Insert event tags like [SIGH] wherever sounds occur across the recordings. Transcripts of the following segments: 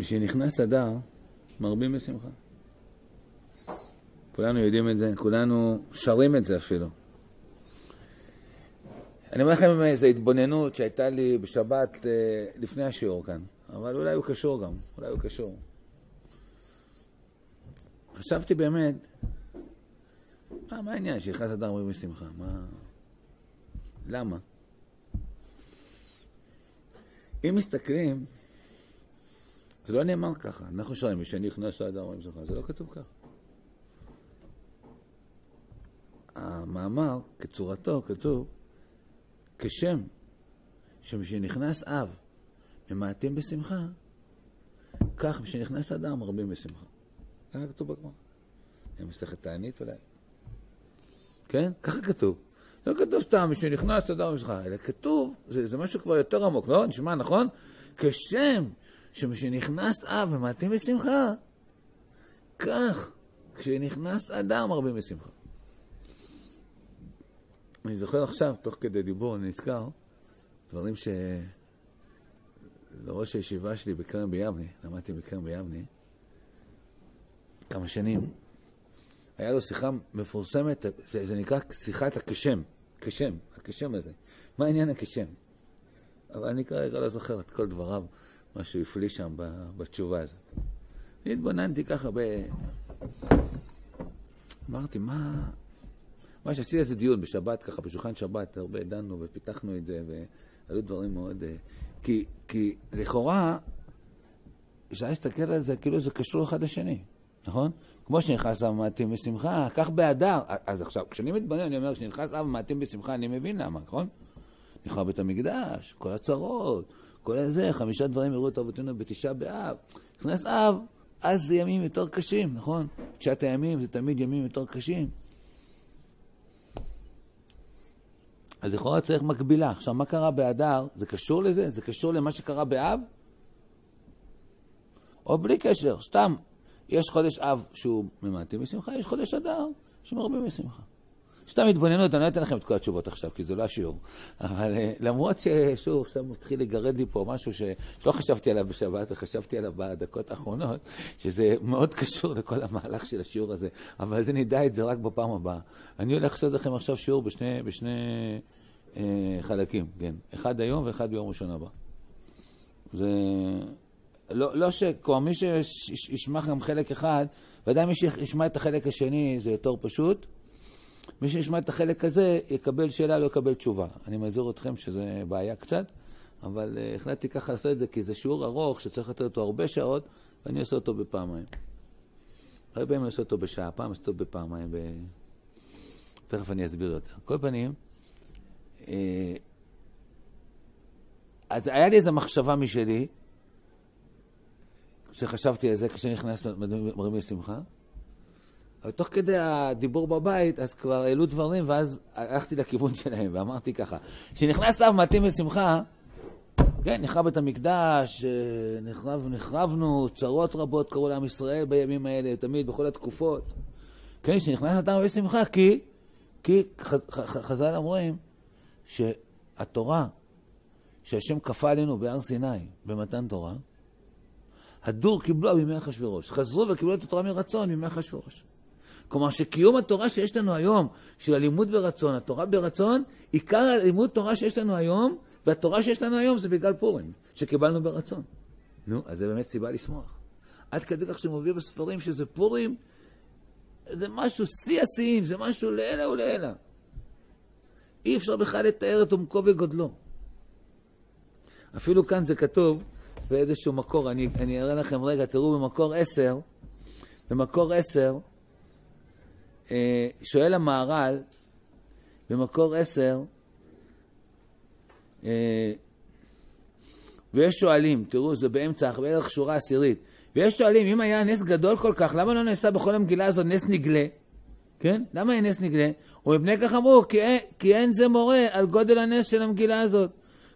משנכנס אדר, מרבים בשמחה. כולנו יודעים את זה, כולנו שרים את זה אפילו. אני אומר לכם איזו התבוננות שהייתה לי בשבת אה, לפני השיעור כאן, אבל אולי הוא קשור גם, אולי הוא קשור. חשבתי באמת, מה, מה העניין שיכנס אדם רואים בשמחה? מה... למה? אם מסתכלים, זה לא נאמר ככה. אנחנו שואלים, משנכנס לאדם רואים בשמחה, זה לא כתוב ככה. המאמר, כצורתו, כתוב, כשם שמשנכנס אב ממעטים בשמחה, כך משנכנס אדם מרבים בשמחה. ככה כתוב בגמרא. מסכת תענית אולי. כן? ככה כתוב. לא כתוב סתם משנכנס אדם בשמחה, אלא כתוב, זה, זה משהו כבר יותר עמוק, לא? נשמע נכון? כשם שמשנכנס אב ממעטים בשמחה, כך כשנכנס אדם מרבים בשמחה. אני זוכר עכשיו, תוך כדי דיבור, אני נזכר, דברים ש... לראש הישיבה שלי בכרם ביבנה, למדתי בכרם ביבנה, כמה שנים, היה לו שיחה מפורסמת, זה, זה נקרא שיחת הכשם, כשם, הכשם הזה. מה העניין הכשם? אבל אני כרגע לא זוכר את כל דבריו, מה שהוא הפליא שם בתשובה הזאת. התבוננתי ככה ב... אמרתי, מה... מה שעשיתי איזה דיון בשבת, ככה בשולחן שבת, הרבה דנו ופיתחנו את זה, ועלו דברים מאוד... אה, כי, כי לכאורה, אפשר להסתכל על זה כאילו זה קשור אחד לשני, נכון? כמו שנכנס אב מעטים בשמחה, כך באדר. אז עכשיו, כשאני מתבונן, אני אומר, כשנכנס אב מעטים בשמחה, אני מבין למה, נכון? נכנס בית המקדש, כל הצרות, כל הזה, חמישה דברים יראו את אבותינו בתשעה באב. נכנס אב, אז זה ימים יותר קשים, נכון? תשעת הימים זה תמיד ימים יותר קשים. אז לכאורה צריך מקבילה. עכשיו, מה קרה באדר? זה קשור לזה? זה קשור למה שקרה באב? או בלי קשר, סתם. יש חודש אב שהוא ממעטים בשמחה, יש חודש אדר שמרבים בשמחה. סתם התבוננות, אני לא אתן לכם את כל התשובות עכשיו, כי זה לא השיעור. אבל אה, למרות ששוב, עכשיו מתחיל לגרד לי פה משהו ש... שלא חשבתי עליו בשבת, וחשבתי עליו בדקות האחרונות, שזה מאוד קשור לכל המהלך של השיעור הזה. אבל אז נדע את זה רק בפעם הבאה. אני הולך לעשות לכם עכשיו שיעור בשני, בשני אה, חלקים, כן. אחד היום ואחד ביום ראשון הבא. זה... לא, לא ש... כלומר, מי שישמע גם חלק אחד, ודאי מי שישמע את החלק השני זה יותר פשוט. מי שישמע את החלק הזה, יקבל שאלה, לא יקבל תשובה. אני מזהיר אתכם שזה בעיה קצת, אבל uh, החלטתי ככה לעשות את זה, כי זה שיעור ארוך שצריך לתת אותו הרבה שעות, ואני אעשה אותו בפעמיים. הרבה פעמים אני אעשה אותו בשעה, פעם אעשה אותו בפעמיים. ב... תכף אני אסביר יותר. כל פנים, uh, אז היה לי איזו מחשבה משלי, כשחשבתי על זה, כשנכנסתי מרים לשמחה. אבל תוך כדי הדיבור בבית, אז כבר העלו דברים, ואז הלכתי לכיוון שלהם, ואמרתי ככה, כשנכנס אב מתאים בשמחה, כן, נחרב את המקדש, נחרב, נחרבנו, צרות רבות קרו לעם ישראל בימים האלה, תמיד, בכל התקופות. כן, כשנכנס אדם בשמחה, כי, כי חז, חז"ל אומרים שהתורה שהשם כפה עלינו בהר סיני, במתן תורה, הדור קיבלו מימי אחשוורוש. חזרו וקיבלו את התורה מרצון מימי אחשוורוש. כלומר שקיום התורה שיש לנו היום, של הלימוד ברצון, התורה ברצון, עיקר הלימוד תורה שיש לנו היום, והתורה שיש לנו היום זה בגלל פורים, שקיבלנו ברצון. נו, אז זה באמת סיבה לשמוח. עד כדי כך שמוביל בספרים שזה פורים, זה משהו שיא השיאים, זה משהו לעילא ולעילא. אי אפשר בכלל לתאר את עומקו וגודלו. אפילו כאן זה כתוב באיזשהו מקור, אני, אני אראה לכם רגע, תראו במקור עשר, במקור עשר, שואל המהר"ל, במקור עשר, אה, ויש שואלים, תראו, זה באמצע, בערך שורה עשירית, ויש שואלים, אם היה נס גדול כל כך, למה לא נעשה בכל המגילה הזאת נס נגלה? כן? למה אין נס נגלה? ומפני כך אמרו, כי אין, כי אין זה מורה על גודל הנס של המגילה הזאת,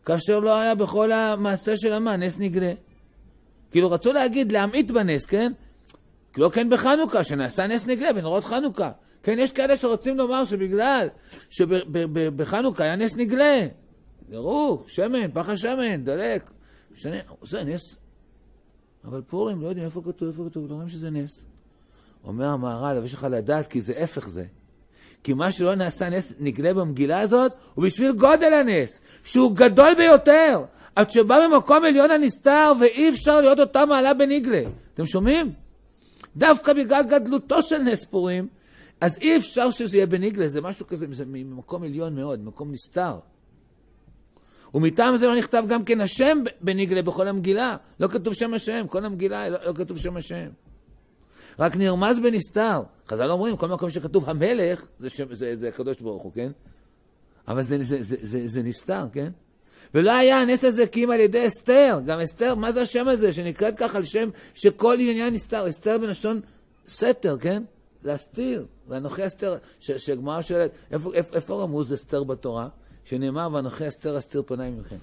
כאשר לא היה בכל המעשה של המן נס נגלה. כאילו רצו להגיד, להמעיט בנס, כן? לא כן בחנוכה, שנעשה נס נגלה בנרות חנוכה. כן, יש כאלה שרוצים לומר שבגלל שבחנוכה היה נס נגלה. תראו, שמן, פח השמן, דלק. משנה, זה נס. אבל פורים, לא יודעים איפה כתוב, איפה כתוב, לא רואים שזה נס. אומר המהר"ל, אבל יש לך לדעת, כי זה הפך זה. כי מה שלא נעשה נס נגלה במגילה הזאת, הוא בשביל גודל הנס, שהוא גדול ביותר. עד שבא ממקום עליון הנסתר, ואי אפשר להיות אותה מעלה בנגלה. אתם שומעים? דווקא בגלל גדלותו של נס פורים, אז אי אפשר שזה יהיה בנגלה, זה משהו כזה, זה ממקום עליון מאוד, מקום נסתר. ומטעם זה לא נכתב גם כן השם בנגלה בכל המגילה. לא כתוב שם השם, כל המגילה לא, לא כתוב שם השם. רק נרמז בנסתר. חז"ל אומרים, כל מקום שכתוב המלך, זה, שם, זה, זה הקדוש ברוך הוא, כן? אבל זה, זה, זה, זה, זה נסתר, כן? ולא היה הנס הזה כי אם על ידי אסתר. גם אסתר, מה זה השם הזה? שנקראת כך על שם שכל עניין נסתר. אסתר בלשון סתר, כן? להסתיר. ואנוכי אסתר, שהגמרא שואלת, איפה, איפה, איפה רמוז אסתר בתורה? שנאמר, ואנוכי אסתר אסתיר פניי ממכם.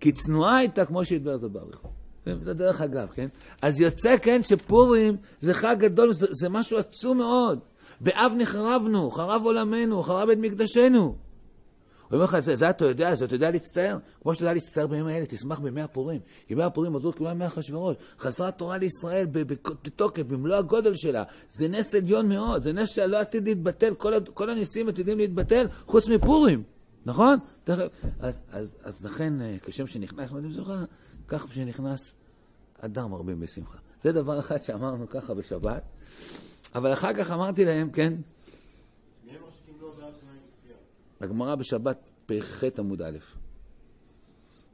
כי צנועה הייתה כמו שהתברר זה באריכו. זה דרך אגב, כן? אז יוצא, כן, שפורים זה חג גדול, זה, זה משהו עצום מאוד. באב נחרבנו, חרב עולמנו, חרב את מקדשנו. הוא אומר לך את זה, זה אתה יודע, זה אתה יודע להצטער. כמו שאתה יודע להצטער בימים האלה, תשמח בימי הפורים. ימי הפורים עברו כולם ימי אחשוורוש. חזרה תורה לישראל בתוקף, במלוא הגודל שלה. זה נס עליון מאוד, זה נס שלא עתיד להתבטל, כל, כל הניסים עתידים להתבטל, חוץ מפורים, נכון? אז, אז, אז לכן, אה, כשם שנכנס מדהים זוכר, כך שנכנס אדר מרבים בשמחה. זה דבר אחד שאמרנו ככה בשבת, אבל אחר כך אמרתי להם, כן? הגמרא בשבת פ"ח עמוד א'.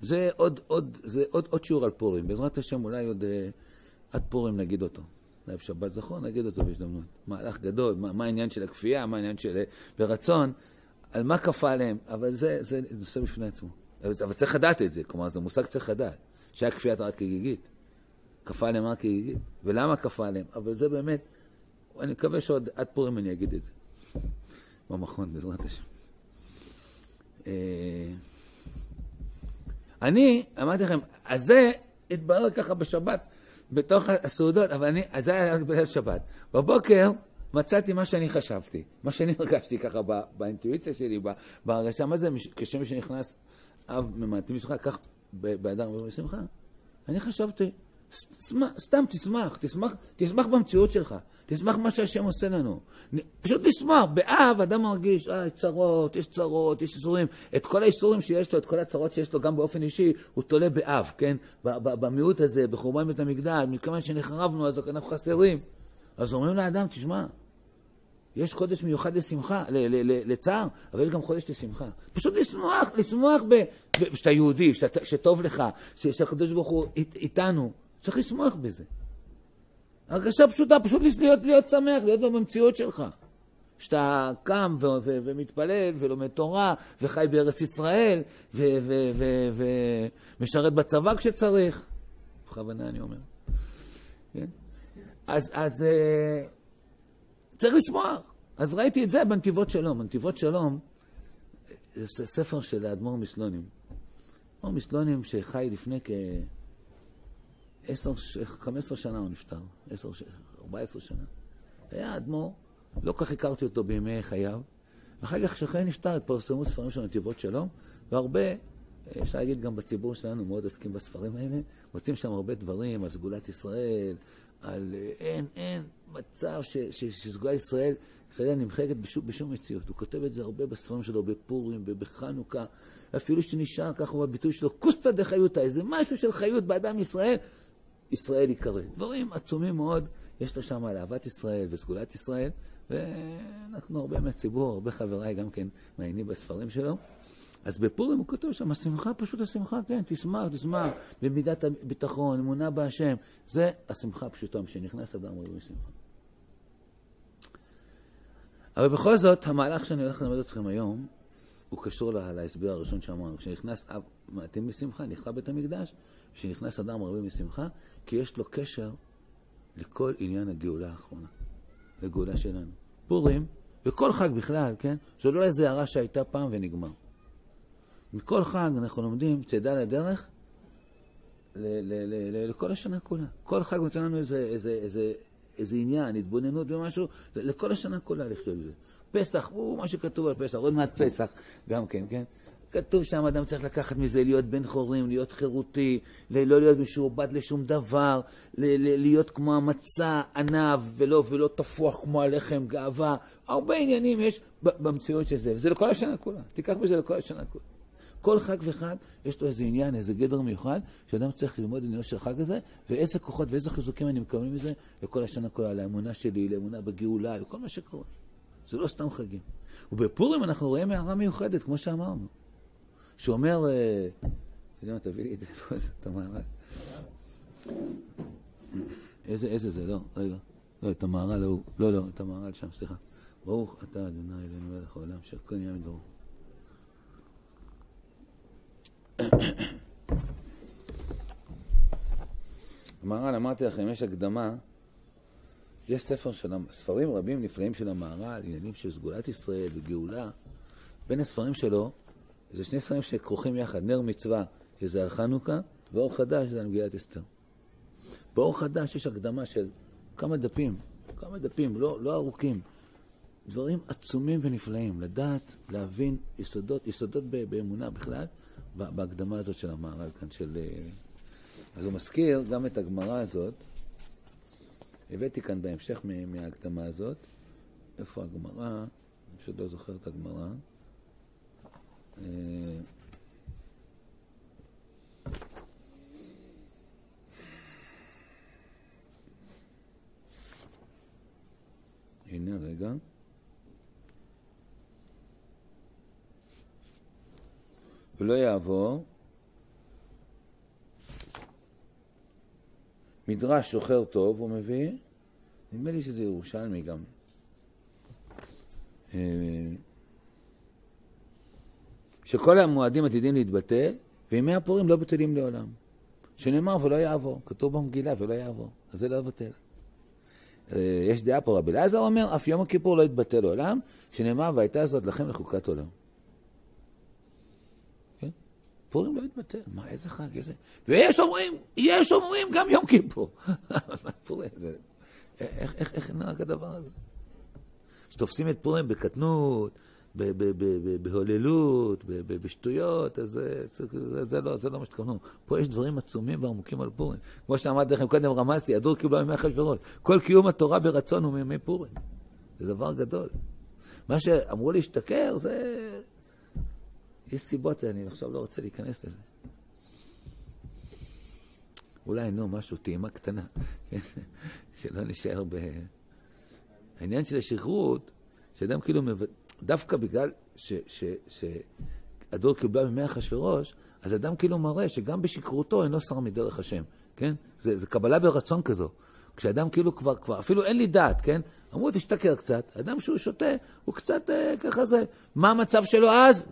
זה עוד, עוד, זה עוד, עוד שיעור על פורים. בעזרת השם אולי עוד אה, עד פורים נגיד אותו. אולי בשבת זכור נגיד אותו בהזדמנות. מהלך גדול, מה, מה העניין של הכפייה, מה העניין של אה, ברצון, על מה כפה עליהם, אבל זה, זה נושא בפני עצמו. אבל, אבל צריך לדעת את זה, כלומר זה מושג שצריך לדעת. שהיה כפיית רק כגיגית. כפה עליהם רק כגיגית. ולמה כפה עליהם? אבל זה באמת, אני מקווה שעוד עד פורים אני אגיד את זה. במכון, בעזרת השם. אה, אני, אמרתי לכם, אז זה התברר ככה בשבת, בתוך הסעודות, אבל אני, אז זה היה בליל שבת. בבוקר מצאתי מה שאני חשבתי, מה שאני [LAUGHS] הרגשתי ככה באינטואיציה שלי, בהרגשה, מה זה, כשם שנכנס אב ממעטים משמחה, כך באדם ובשמחה. אני חשבתי, סתם תשמח, תשמח, תשמח במציאות שלך. תשמח מה שהשם עושה לנו. פשוט לשמוח. באב אדם מרגיש, אה, צרות, יש צרות, יש איסורים. את כל האיסורים שיש לו, את כל הצרות שיש לו גם באופן אישי, הוא תולה באב, כן? במיעוט הזה, בחורבן בית המקדש, מכיוון שנחרבנו, אז אנחנו חסרים. אז אומרים לאדם, תשמע, יש חודש מיוחד לשמחה, לצער, אבל יש גם חודש לשמחה. פשוט לשמוח, לשמוח שאתה יהודי, שטוב לך, שהקדוש ברוך הוא איתנו. צריך לשמוח בזה. הרגשה פשוטה, פשוט להיות, להיות שמח, להיות במציאות שלך. שאתה קם ו- ו- ומתפלל ולומד תורה וחי בארץ ישראל ומשרת בצבא כשצריך. בכוונה אני אומר. כן? אז, אז uh, צריך לשמוח. אז ראיתי את זה בנתיבות שלום. בנתיבות שלום זה ספר של האדמו"ר מסלונים. אדמו"ר מסלונים שחי לפני כ... עשר, חמש עשרה שנה הוא נפטר, עשר, ארבע עשרה שנה. היה אדמו"ר, לא כל כך הכרתי אותו בימי חייו, ואחר כך כשאחרי נפטר התפרסמו ספרים של נתיבות שלום, והרבה, אפשר להגיד גם בציבור שלנו, מאוד עוסקים בספרים האלה, מוצאים שם הרבה דברים על סגולת ישראל, על אין, אין מצב ש, ש, שסגולת ישראל חלילה נמחקת בשום, בשום מציאות. הוא כותב את זה הרבה בספרים שלו, בפורים, בחנוכה, אפילו שנשאר ככה בביטוי שלו, כוסתא דחיותא, איזה משהו של חיות באדם ישראל, ישראל יקרא. דברים עצומים מאוד יש לו שם על אהבת ישראל וסגולת ישראל, ואנחנו הרבה מהציבור, הרבה חבריי גם כן מעיינים בספרים שלו. אז בפורים הוא כותב שם, השמחה פשוט השמחה, כן, תשמח, תשמח, במידת הביטחון, אמונה בהשם. זה השמחה הפשוטה, משנכנס אדם רואה בשמחה. אבל בכל זאת, המהלך שאני הולך ללמד אתכם היום, הוא קשור להסבר הראשון שאמרנו. כשנכנס אב מעטים משמחה, נכבה בית המקדש, כשנכנס אדם הרבה משמחה, כי יש לו קשר לכל עניין הגאולה האחרונה, לגאולה שלנו. פורים, וכל חג בכלל, כן? זו לא איזה הערה שהייתה פעם ונגמר. מכל חג אנחנו לומדים צידה לדרך לכל השנה כולה. כל חג נותן לנו איזה, איזה, איזה, איזה עניין, התבוננות במשהו, לכל השנה כולה לחיות בזה. פסח, הוא מה שכתוב על פסח, עוד מעט פסח גם כן, כן? כתוב שם, אדם צריך לקחת מזה להיות בן חורים, להיות חירותי, לא להיות משועבד לשום דבר, להיות כמו המצע, עניו, ולא, ולא תפוח כמו הלחם, גאווה. הרבה עניינים יש במציאות של זה, וזה לכל השנה כולה. תיקח בזה לכל השנה כולה. כל חג וחג יש לו איזה עניין, איזה גדר מיוחד, שאדם צריך ללמוד עניינו של החג הזה, ואיזה כוחות ואיזה חיזוקים אני מקבל מזה לכל השנה כולה, לאמונה שלי, לאמונה בגאולה, לכל מה שקורה. זה לא סתם חגים. ובפורים אנחנו רואים הערה מיוחדת, כמו שאמרנו. שאומר, אה, אתה יודע מה, תביא לי את זה, [LAUGHS] פה, זה את המהר"ל. איזה, איזה זה, לא, רגע. לא, את המהר"ל ההוא, לא, לא, את המהר"ל שם, סליחה. ברוך אתה ה' אלינו מלך העולם, שהכל נהיה מדורו. [COUGHS] המהר"ל, אמרתי לכם, יש הקדמה, יש ספר של, ספרים רבים נפלאים של המהר"ל, עניינים של סגולת ישראל וגאולה. בין הספרים שלו, זה שני ספרים שכרוכים יחד, נר מצווה, שזה על חנוכה, ואור חדש, זה על מגילת אסתר. באור חדש יש הקדמה של כמה דפים, כמה דפים, לא, לא ארוכים. דברים עצומים ונפלאים, לדעת, להבין יסודות, יסודות באמונה בכלל, בהקדמה הזאת של המהר"ל כאן, של... אה, אז הוא מזכיר גם את הגמרא הזאת, הבאתי כאן בהמשך מההקדמה הזאת, איפה הגמרא? אני פשוט לא זוכר את הגמרא. אה, הנה רגע. ולא יעבור. מדרש שוחר טוב הוא מביא, נדמה לי שזה ירושלמי גם. שכל המועדים עתידים להתבטל, וימי הפורים לא בטלים לעולם. שנאמר ולא יעבור, כתוב במגילה ולא יעבור, אז זה לא יבטל. אה, יש דעה פה, רבי אלעזר אומר, אף יום הכיפור לא יתבטל לעולם, שנאמר והייתה זאת לכם לחוקת עולם. פורים לא יתבטל. מה, איזה חג, איזה... ויש אומרים, יש אומרים גם יום כיפור. [LAUGHS] פורים, זה... איך, איך, איך נהג הדבר הזה? שתופסים את פורים בקטנות, בהוללות, בשטויות, אז זה, לא, זה לא מה שתכוונו. פה יש דברים עצומים ועמוקים על פורים. כמו שאמרתי לכם קודם, רמזתי, הדור קיבלו ימי אחשוורוש. כל קיום התורה ברצון הוא מימי פורים. זה דבר גדול. מה שאמרו להשתכר זה יש סיבות, אני עכשיו לא רוצה להיכנס לזה. אולי, נו, משהו, טעימה קטנה, [LAUGHS] שלא נשאר ב... העניין של השכרות, שאדם כאילו, דווקא בגלל שהדור קיבלה ממי אחשוורוש, אז אדם כאילו מראה שגם בשכרותו אינו שר מדרך השם, כן? זה, זה קבלה ברצון כזו. כשאדם כאילו כבר, כבר, אפילו אין לי דעת, כן? אמרו, תשתכר קצת. אדם שהוא שותה, הוא קצת אה, ככה זה. מה המצב שלו אז?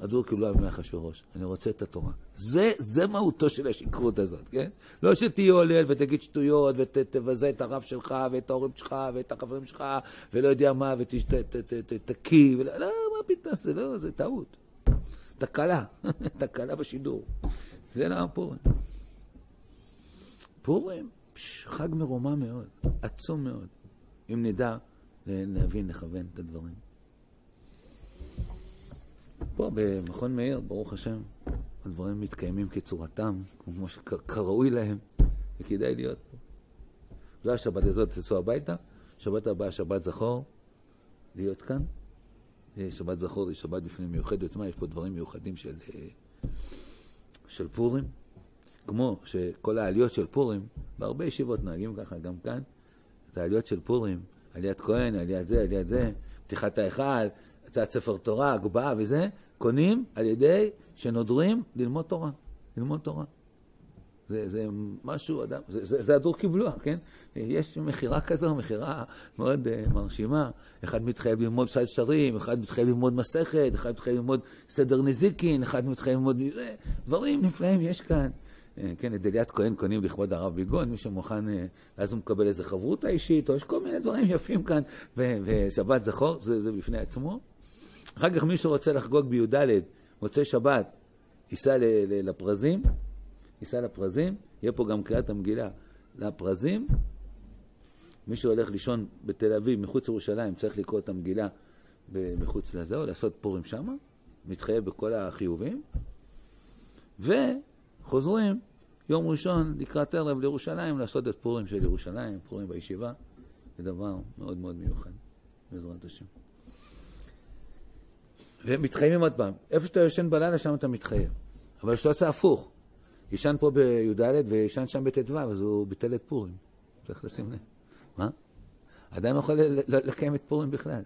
הדור קיבלה ממי אחשוורוש, אני רוצה את התורה. זה, זה מהותו של השכרות הזאת, כן? לא שתהיה עולל ותגיד שטויות ותבזה את הרב שלך ואת ההורים שלך ואת החברים שלך ולא יודע מה ותקיא, לא, מה פתאום, זה לא, זה טעות. תקלה, [LAUGHS] תקלה בשידור. זה למה פורים. פורים, חג מרומם מאוד, עצום מאוד, אם נדע להבין, לכוון את הדברים. פה במכון מאיר, ברוך השם, הדברים מתקיימים כצורתם, כמו שכראוי להם, וכדאי להיות פה. לא השבת הזאת תצאו הביתה, שבת הבאה שבת זכור, להיות כאן. שבת זכור היא שבת בפני מיוחדת, מה, יש פה דברים מיוחדים של, אה, של פורים, כמו שכל העליות של פורים, בהרבה ישיבות נוהגים ככה, גם כאן, את העליות של פורים, עליית כהן, עליית זה, עליית זה, פתיחת ההיכל, הצעת ספר תורה, הגבהה וזה, קונים על ידי שנודרים ללמוד תורה. ללמוד תורה. זה, זה משהו, אדם, זה, זה, זה הדור קיבלוה, כן? יש מכירה כזו, מכירה מאוד uh, מרשימה. אחד מתחייב ללמוד פסל שרים, אחד מתחייב ללמוד מסכת, אחד מתחייב ללמוד סדר נזיקין, אחד מתחייב ללמוד... דברים נפלאים יש כאן. Uh, כן, את דליית כהן קונים לכבוד הרב ביגון, מי שמוכן, uh, אז הוא מקבל איזה חברותה אישית, או יש כל מיני דברים יפים כאן, ושבת זכור, זה, זה בפני עצמו. אחר כך מי שרוצה לחגוג בי"ד, מוצאי שבת, ייסע לפרזים, ייסע לפרזים, יהיה פה גם קריאת המגילה לפרזים. מי שהולך לישון בתל אביב, מחוץ לירושלים, צריך לקרוא את המגילה מחוץ לזה, או לעשות פורים שמה, מתחייב בכל החיובים, וחוזרים יום ראשון לקראת ערב לירושלים לעשות את פורים של ירושלים, פורים בישיבה, זה דבר מאוד מאוד מיוחד, בעזרת השם. ומתחייבים עוד פעם. איפה שאתה ישן בלילה, שם אתה מתחייב. אבל כשאתה עושה הפוך, ישן פה בי"ד וישן שם בט"ו, אז הוא ביטל את פורים. צריך לשים לב. מה? עדיין לא יכול לקיים את פורים בכלל.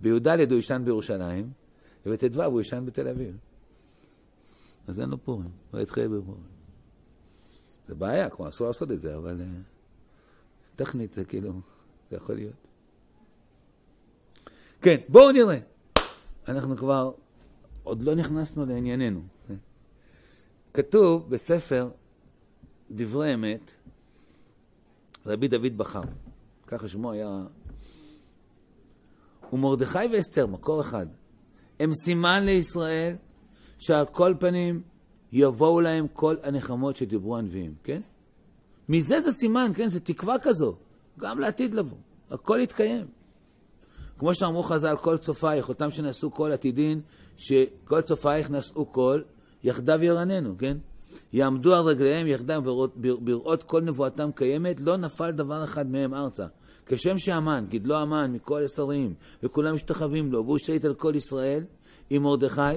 בי"ד הוא ישן בירושלים, ובט"ו הוא ישן בתל אביב. אז אין לו פורים, לא יתחייב בפורים. זה בעיה, כלומר אסור לעשות את זה, אבל uh, טכנית זה כאילו, זה יכול להיות. כן, בואו נראה. אנחנו כבר, עוד לא נכנסנו לענייננו. כתוב בספר דברי אמת, רבי דוד בחר, ככה שמו היה... ומרדכי ואסתר, מקור אחד, הם סימן לישראל שעל כל פנים יבואו להם כל הנחמות שדיברו הנביאים, כן? מזה זה סימן, כן? זה תקווה כזו, גם לעתיד לבוא. הכל יתקיים. כמו שאמרו חז"ל, כל צופייך, אותם שנשאו כל עתידין, שכל צופייך נשאו כל, יחדיו ירננו, כן? יעמדו על רגליהם יחדיו בראות, בראות כל נבואתם קיימת, לא נפל דבר אחד מהם ארצה. כשם שאמן, גדלו המן מכל השרים, וכולם משתחווים לו, והוא שליט על כל ישראל, עם מרדכי, אה,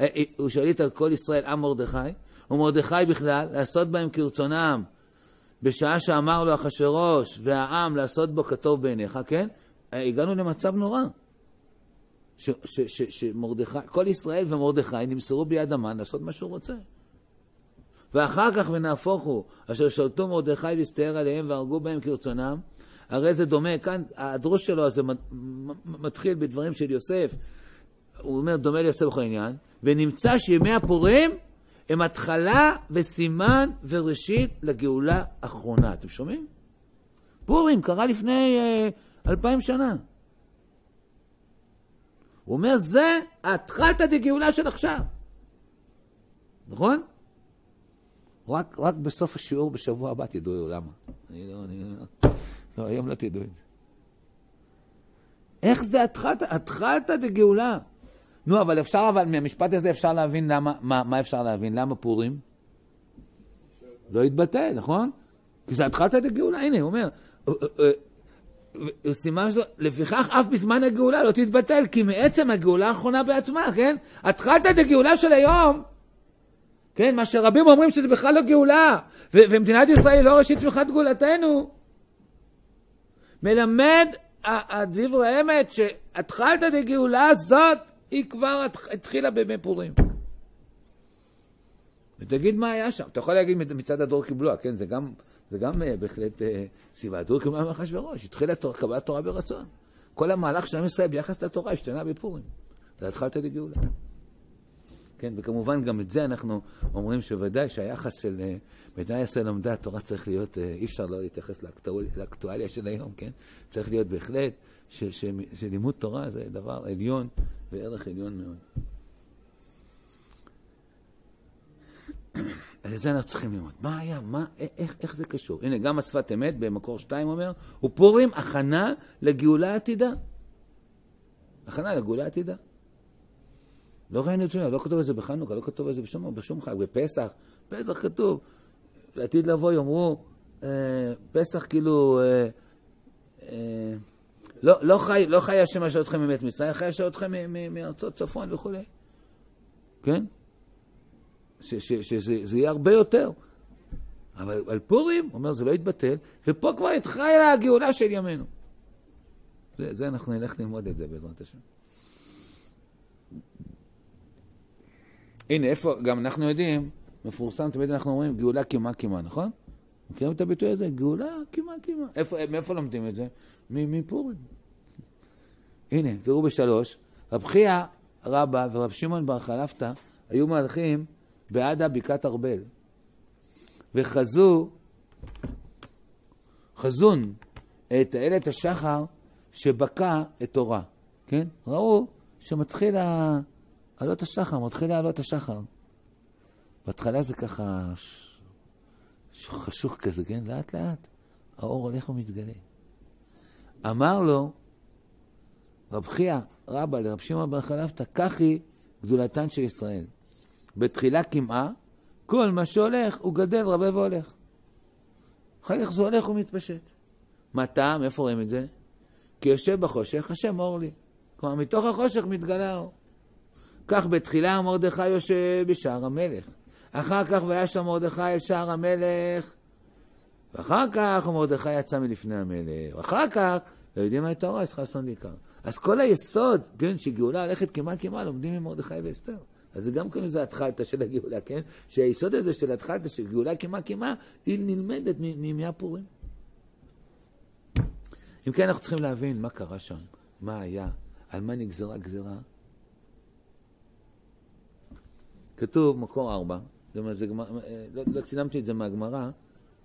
אה, הוא שליט על כל ישראל עם מרדכי, ומרדכי בכלל, לעשות בהם כרצונם, בשעה שאמר לו אחשורוש והעם לעשות בו כטוב בעיניך, כן? הגענו למצב נורא. שמרדכי, כל ישראל ומרדכי נמסרו ביד המן לעשות מה שהוא רוצה. ואחר כך ונהפוך הוא, אשר שלטו מרדכי והסתער עליהם והרגו בהם כרצונם, הרי זה דומה, כאן הדרוש שלו הזה מתחיל בדברים של יוסף, הוא אומר דומה ליוסף בכל עניין, ונמצא שימי הפורים הם התחלה וסימן וראשית לגאולה האחרונה. אתם שומעים? פורים קרה לפני אה, אלפיים שנה. הוא אומר, זה התחלתא דגאולה של עכשיו. נכון? רק, רק בסוף השיעור בשבוע הבא תדעו למה. אני לא, אני לא, לא, היום לא תדעו את זה. איך זה התחלתא? התחלתא דגאולה. נו, אבל אפשר, אבל מהמשפט הזה אפשר להבין למה, מה, מה אפשר להבין? למה פורים? לא יתבטא, נכון? כי זה התחלתא דגאולה, הנה, הוא אומר, הוא סימן שלו, לפיכך אף בזמן הגאולה לא תתבטל, כי מעצם הגאולה האחרונה בעצמה, כן? התחלתא דגאולה של היום, כן? מה שרבים אומרים שזה בכלל לא גאולה, ו- ומדינת ישראל היא לא ראשית צמיחת גאולתנו, מלמד הדברי האמת שהתחלתא דגאולה הזאת היא כבר התחילה בימי פורים. ותגיד מה היה שם. אתה יכול להגיד מצד הדור קיבלוה, כן? זה גם, זה גם uh, בהחלט סיבה. הדור קיבלוה מאחשוורוש, התחילה קבלת תורה ברצון. כל המהלך של עם ישראל ביחס לתורה השתנה בפורים. זה התחלת לגאולה. כן, וכמובן גם את זה אנחנו אומרים שוודאי שהיחס של uh, מדינת ישראל לומדי התורה צריך להיות, אי אפשר לא להתייחס לאקטואליה של היום, כן? צריך להיות בהחלט שלימוד תורה זה דבר עליון וערך עליון מאוד. על זה אנחנו צריכים ללמוד. מה היה? מה, איך, איך זה קשור? הנה, גם השפת אמת במקור שתיים אומר, ופורים הכנה לגאולה עתידה. הכנה לגאולה עתידה. לא ראינו את זה, לא כתוב את זה בחנוכה, לא כתוב את זה בשום, בשום חג, בפסח. פסח כתוב, לעתיד לבוא יאמרו, אה, פסח כאילו, אה, אה, לא, לא חי, לא חי השם אשר אתכם מבית מצרים, חי אשר אתכם מארצות צפון וכולי. כן? שזה יהיה הרבה יותר. אבל על פורים, אומר, זה לא יתבטל, ופה כבר התחילה הגאולה של ימינו. זה, זה אנחנו נלך ללמוד את זה בעזרת השם. הנה, איפה, גם אנחנו יודעים, מפורסם, תמיד אנחנו אומרים, גאולה קימה קימה, נכון? מכירים את הביטוי הזה? גאולה קימה. איפה, מאיפה לומדים את זה? מפורים. הנה, תראו בשלוש, רב חייא רבא ורב שמעון בר חלפתא היו מהלכים בעדה בקעת ארבל, וחזו, חזון את איילת השחר שבקע את תורה, כן? ראו שמתחיל עלות השחר, מתחיל לעלות השחר. בהתחלה זה ככה חשוך כזה, כן? לאט לאט האור הולך ומתגלה. אמר לו רב חייא, רבא לרב שמעון בן חלפתא, כך היא גדולתן של ישראל. בתחילה קמעה, כל מה שהולך הוא גדל, רבה והולך. אחר כך זה הולך ומתפשט. מה טעם? איפה רואים את זה? כי יושב בחושך, השם אור לי. כלומר, מתוך החושך מתגלה האור. כך בתחילה מרדכי יושב בשער המלך. אחר כך וישב מרדכי אל שער המלך, ואחר כך מרדכי יצא מלפני המלך. ואחר כך, לא יודעים מה הייתה הוראה, יש חסון בעיקר. אז כל היסוד, כן, שגאולה הולכת כמעט כמעט, לומדים ממרדכי ואסתר. אז זה גם כן איזה התחלתא של הגאולה, כן? שהיסוד הזה של התחלתא של גאולה כמעט כמעט, היא נלמדת מימי הפורים. אם כן, אנחנו צריכים להבין מה קרה שם, מה היה, על מה נגזרה גזרה. כתוב, מקור ארבע, גם זה, לא, לא צילמתי את זה מהגמרא,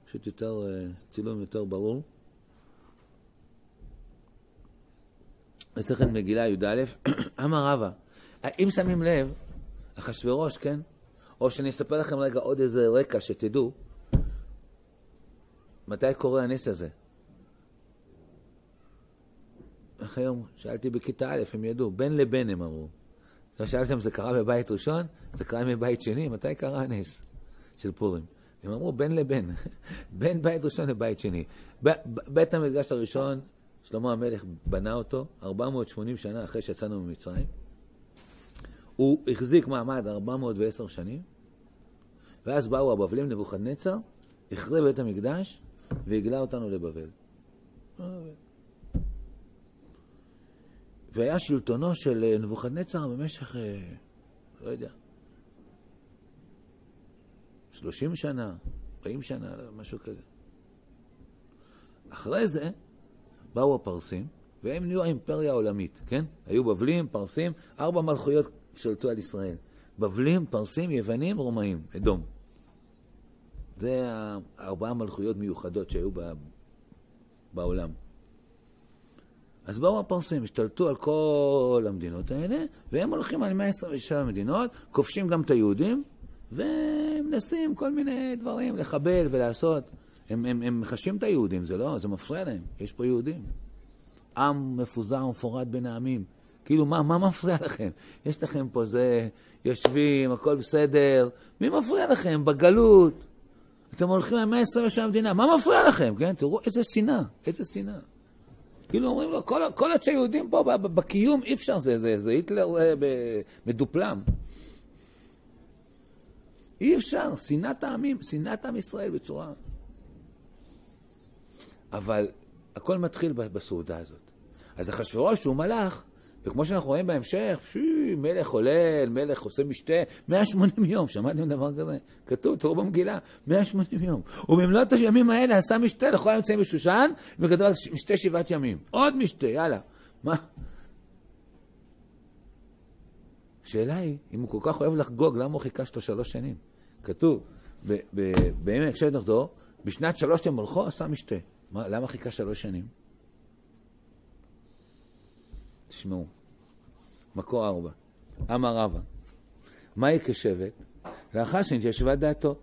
פשוט יותר, אה, צילום יותר ברור. מסכת מגילה י"א, [CLEARS THROAT] אמר רבא, אם שמים לב, אחשורוש, כן? או שאני אספר לכם רגע עוד איזה רקע שתדעו, מתי קורה הנס הזה? איך היום? שאלתי בכיתה א', הם ידעו, בין לבין הם אמרו. לא שאלתם, זה קרה בבית ראשון? זה קרה מבית שני? מתי קרה הנס של פורים? הם אמרו בין לבין, [LAUGHS] בין בית ראשון לבית שני. בית המקדש הראשון, שלמה המלך בנה אותו 480 שנה אחרי שיצאנו ממצרים. הוא החזיק מעמד 410 שנים, ואז באו הבבלים, נבוכדנצר, החריב בית המקדש והגלה אותנו לבבל. והיה שלטונו של נבוכדנצר במשך, אה, לא יודע, 30 שנה, 40 שנה, משהו כזה. אחרי זה באו הפרסים, והם נהיו האימפריה העולמית, כן? היו בבלים, פרסים, ארבע מלכויות שלטו על ישראל. בבלים, פרסים, יוונים, רומאים, אדום. זה ארבעה מלכויות מיוחדות שהיו בעולם. אז באו הפרסים, השתלטו על כל המדינות האלה, והם הולכים על 127 מדינות, כובשים גם את היהודים, ומנסים כל מיני דברים לחבל ולעשות. הם, הם, הם מחשים את היהודים, זה לא, זה מפריע להם, יש פה יהודים. עם מפוזר ומפורד בין העמים. כאילו, מה, מה מפריע לכם? יש לכם פה זה, יושבים, הכל בסדר, מי מפריע לכם? בגלות. אתם הולכים ל-127 המדינה, מה מפריע לכם? כן? תראו איזה שנאה, איזה שנאה. כאילו אומרים לו, כל, כל עוד שהיהודים פה בקיום אי אפשר, זה, זה, זה היטלר אה, מדופלם. אי אפשר, שנאת העמים, שנאת עם ישראל בצורה... אבל הכל מתחיל בסעודה הזאת. אז אחשוורוש הוא מלאך, וכמו שאנחנו רואים בהמשך, שי, מלך עולל, מלך עושה משתה, 180 יום, שמעתם דבר כזה? כתוב, תראו במגילה, 180 יום. ובמלאת הימים האלה עשה משתה לכל האמצעים בשושן, וכתוב משתה שבעת ימים. עוד משתה, יאללה. מה? השאלה היא, אם הוא כל כך אוהב לחגוג, למה הוא חיכה שלו שלוש שנים? כתוב, בעמק שבט נחדור, בשנת שלוש יום הולכו עשה משתה. מה, למה חיכה שלוש שנים? תשמעו, מקור ארבע, אמר רבא, מהי כשבט? לאחר שנתיישבה דעתו,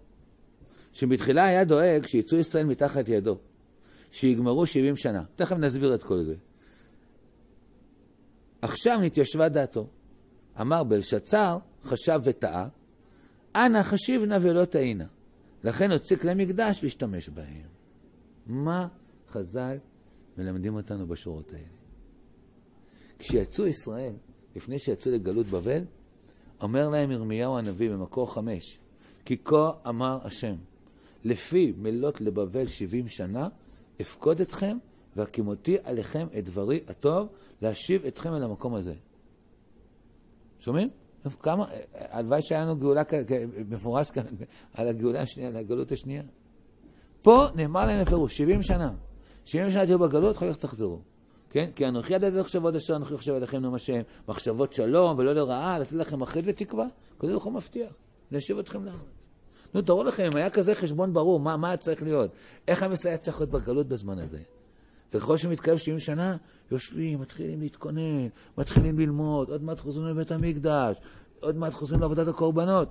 שבתחילה היה דואג שיצאו ישראל מתחת ידו, שיגמרו שבעים שנה. תכף נסביר את כל זה. עכשיו נתיישבה דעתו. אמר בלשצר, חשב וטעה, אנא חשיב נא ולא טעינה. לכן הוציא כלי מקדש והשתמש בהם. מה חז"ל מלמדים אותנו בשורות האלה? כשיצאו ישראל, לפני שיצאו לגלות בבל, אומר להם ירמיהו הנביא במקור חמש, כי כה אמר השם, לפי מלות לבבל שבעים שנה, אפקוד אתכם והקימותי עליכם את דברי הטוב, להשיב אתכם אל המקום הזה. שומעים? כמה, הלוואי שהיה לנו גאולה מפורש כאן [LAUGHS] על הגאולה השנייה, על הגלות השנייה. פה נאמר להם בפירוש, 70 שנה. 70 שנה תהיו בגלות, אחר כך תחזרו. כן? כי אנוכי ידעתי מחשבות אשר אנוכי חושב עליכם נאום השם, מחשבות שלום ולא לרעה, לתת לכם אחרית ותקווה. כזה הוא מבטיח, להשיב אתכם לארץ. נו, תראו לכם, אם היה כזה חשבון ברור, מה, מה צריך להיות? איך עם ישראל צריך להיות בגלות בזמן הזה? וככל שמתקרב 70 שנה, יושבים, מתחילים להתכונן, מתחילים ללמוד, עוד מעט חוזרים לבית המקדש, עוד מעט חוזרים לעבודת הקורבנות.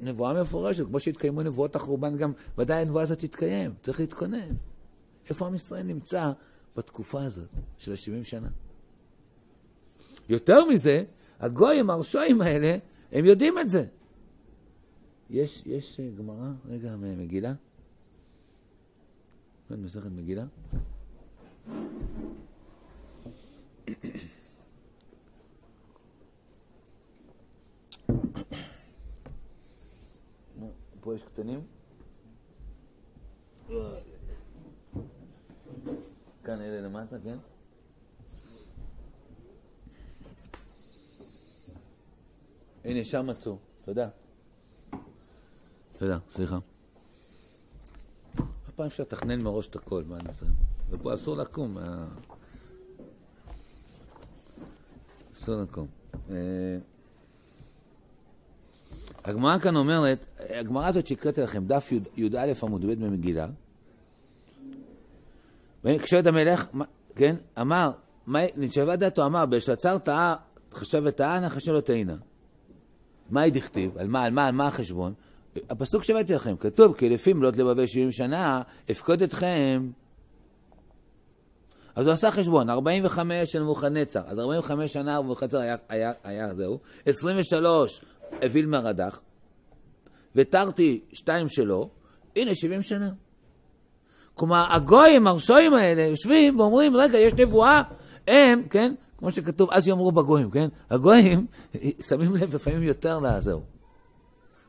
נבואה מפורשת, כמו שהתקיימו נבואות החורבן, גם ודאי הנבואה הזאת תתקיים, צריך להתכונן. איפה עם ישראל נמצא בתקופה הזאת של ה-70 שנה? יותר מזה, הגויים, הרשועים האלה, הם יודעים את זה. יש, יש אה, גמרא, רגע, מגילה? כן, מסכת מגילה? [COUGHS] פה יש קטנים? כאן אלה למטה, כן? הנה, שם מצאו. תודה. תודה, סליחה. אף פעם אפשר לתכנן מראש את הכל, מה אני עושה? ופה אסור לקום. אסור לקום. אה, הגמרא כאן אומרת, הגמרא הזאת שהקראתי לכם, דף י"א עמוד ב' במגילה, כשעוד המלך, כן, אמר, נשאבה דעתו אמר, בשצר טעה, חשב וטעה, נא חשב לא טעינה. מה היא דכתיב? על מה, על מה, על מה החשבון? הפסוק שהבאתי לכם, כתוב, כי לפי מלאת לבבל 70 שנה, אפקוד אתכם. אז הוא עשה חשבון, 45 של נבוכדנצר, אז 45 שנה נבוכדנצר היה, היה, היה זהו, 23 אוויל מרדך, ותרתי שתיים שלו, הנה 70 שנה. כלומר, הגויים, הרשועים האלה, יושבים ואומרים, רגע, יש נבואה, הם, כן, כמו שכתוב, אז יאמרו בגויים, כן? הגויים [LAUGHS] שמים לב לפעמים יותר לזהו.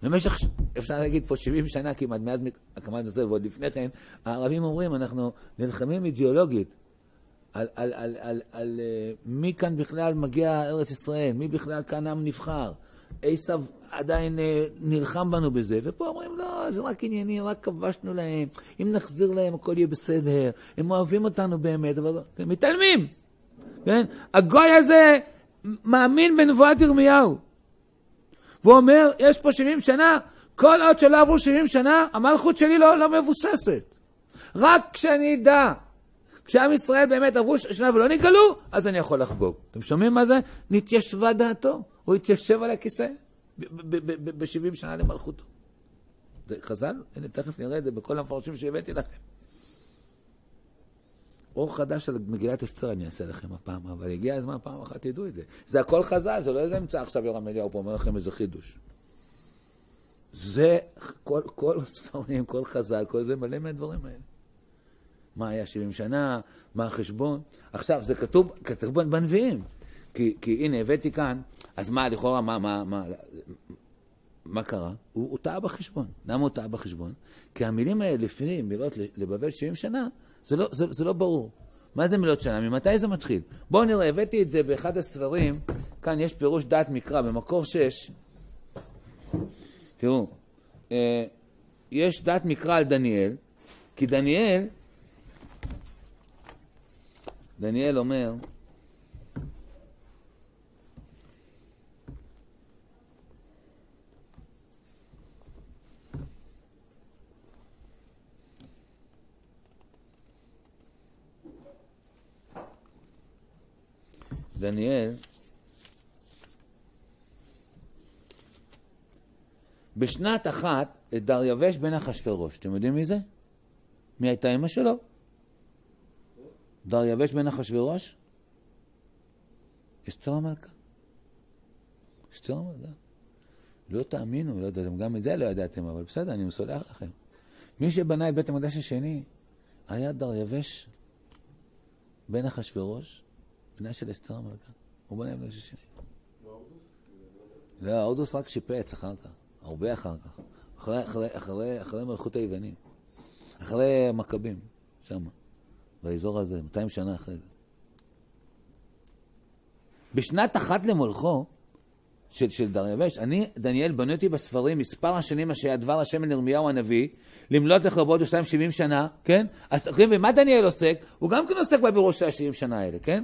במשך, אפשר להגיד פה 70 שנה כמעט, מאז הקמת הזה ועוד לפני כן, הערבים אומרים, אנחנו נלחמים אידיאולוגית על, על, על, על, על uh, מי כאן בכלל מגיע ארץ ישראל, מי בכלל כאן עם נבחר. עשו עדיין uh, נלחם בנו בזה, ופה אומרים, לא, זה רק ענייני, רק כבשנו להם, אם נחזיר להם הכל יהיה בסדר, הם אוהבים אותנו באמת, אבל הם מתעלמים. כן? הגוי הזה מאמין בנבואת ירמיהו. והוא אומר, יש פה 70 שנה, כל עוד שלא עברו 70 שנה, המלכות שלי לא, לא מבוססת. רק כשאני אדע, כשעם ישראל באמת עברו שנה ולא נגאלו, אז אני יכול לחגוג. אתם שומעים מה זה? נתיישבה דעתו, הוא התיישב על הכיסא ב-70 שנה למלכותו. זה חז"ל, הנה תכף נראה את זה בכל המפרשים שהבאתי לכם. אור חדש על מגילת אסתר אני אעשה לכם הפעם, אבל הגיע הזמן פעם אחת תדעו את זה. זה הכל חז"ל, זה לא איזה אמצע עכשיו יורם אליהו פה אומר לכם איזה חידוש. זה, כל, כל הספרים, כל חז"ל, כל זה מלא מהדברים האלה. מה היה 70 שנה, מה החשבון. עכשיו, זה כתוב, כתוב בנביאים. כי, כי הנה, הבאתי כאן, אז מה, לכאורה, מה, מה, מה, מה קרה? הוא, הוא טעה בחשבון. למה הוא טעה בחשבון? כי המילים האלה לפני מילות לבבל 70 שנה, זה לא, זה, זה לא ברור. מה זה מילות שנה? ממתי זה מתחיל? בואו נראה, הבאתי את זה באחד הספרים, כאן יש פירוש דעת מקרא, במקור 6. תראו, אה, יש דעת מקרא על דניאל, כי דניאל, דניאל אומר, דניאל, בשנת אחת לדריווש בן אחשורוש. אתם יודעים מי זה? מי הייתה אמא שלו? דריווש בן אחשורוש? אסתר המלכה. אסתר המלכה. לא תאמינו, לא יודעת, גם את זה לא ידעתם, אבל בסדר, אני מסולח לכם. מי שבנה את בית המקדש השני היה דריווש בן אחשורוש, בנה של אסתר המלכה. הוא בנה בנה של שני. לא, ההודוס רק שיפץ אחר כך, הרבה אחר כך. אחרי, אחרי, אחרי, אחרי מלכות היוונים. אחרי מכבים, שם, באזור הזה, 200 שנה אחרי זה. בשנת אחת למולכו של, של דריווש, אני, דניאל, בניתי בספרים מספר השנים אשר היה דבר השם אל ירמיהו הנביא, למלאת לכבוד ושתיים שבעים שנה, כן? אז תקשיב, ומה דניאל עוסק? הוא גם כן עוסק בבירור של השבעים שנה האלה, כן?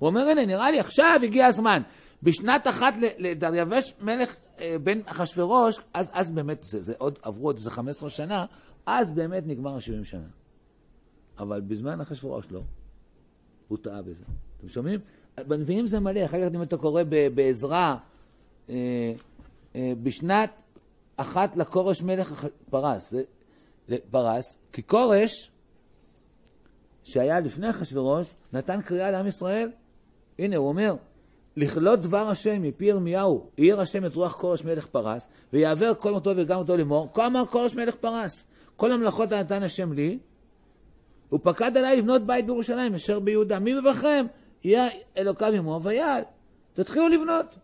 הוא אומר, הנה, נראה לי עכשיו הגיע הזמן. בשנת אחת לדריווש מלך אה, בן אחשורוש, אז, אז באמת, זה, זה עוד, עברו עוד איזה 15 שנה, אז באמת נגמר ה-70 שנה. אבל בזמן אחשורוש לא. הוא טעה בזה. אתם שומעים? בנביאים זה מלא, אחר כך אם אתה קורא בעזרה, אה, אה, בשנת אחת לכורש מלך פרס, פרס, כי כורש, שהיה לפני אחשורוש, נתן קריאה לעם ישראל, הנה, הוא אומר, לכלות דבר השם מפי ירמיהו, העיר השם את רוח כורש מלך פרס, ויעבר כל מותו וגם אותו לאמור, כה אמר כורש מלך פרס, כל המלאכות הנתן השם לי, ופקד עליי לבנות בית בירושלים אשר ביהודה. מי מבכם? יהיה אלוקיו עמו ויעל. תתחילו לבנות.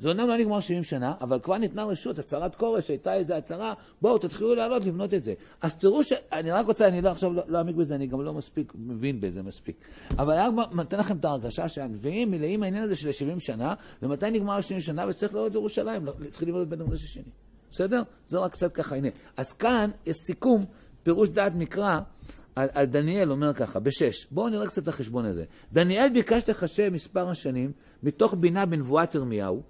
זה אומנם לא נגמר 70 שנה, אבל כבר ניתנה רשות, הצהרת כורש, הייתה איזו הצהרה, בואו תתחילו לעלות, לבנות את זה. אז תראו ש... אני רק רוצה, אני לא עכשיו לא, לא בזה, אני גם לא מספיק מבין בזה מספיק. אבל אני רק נותן לכם את ההרגשה שהנביאים מלאים העניין הזה של 70 שנה, ומתי נגמר 70 שנה וצריך לעלות לירושלים, להתחיל לבנות בית המקדש השני. בסדר? זה רק קצת ככה, הנה. אז כאן יש סיכום, פירוש דעת מקרא, על, על דניאל אומר ככה, בשש. בואו נראה קצת את החשבון הזה. דניאל ביקש לחשב מספר השנים מתוך בינה בנבואת ירמיהו,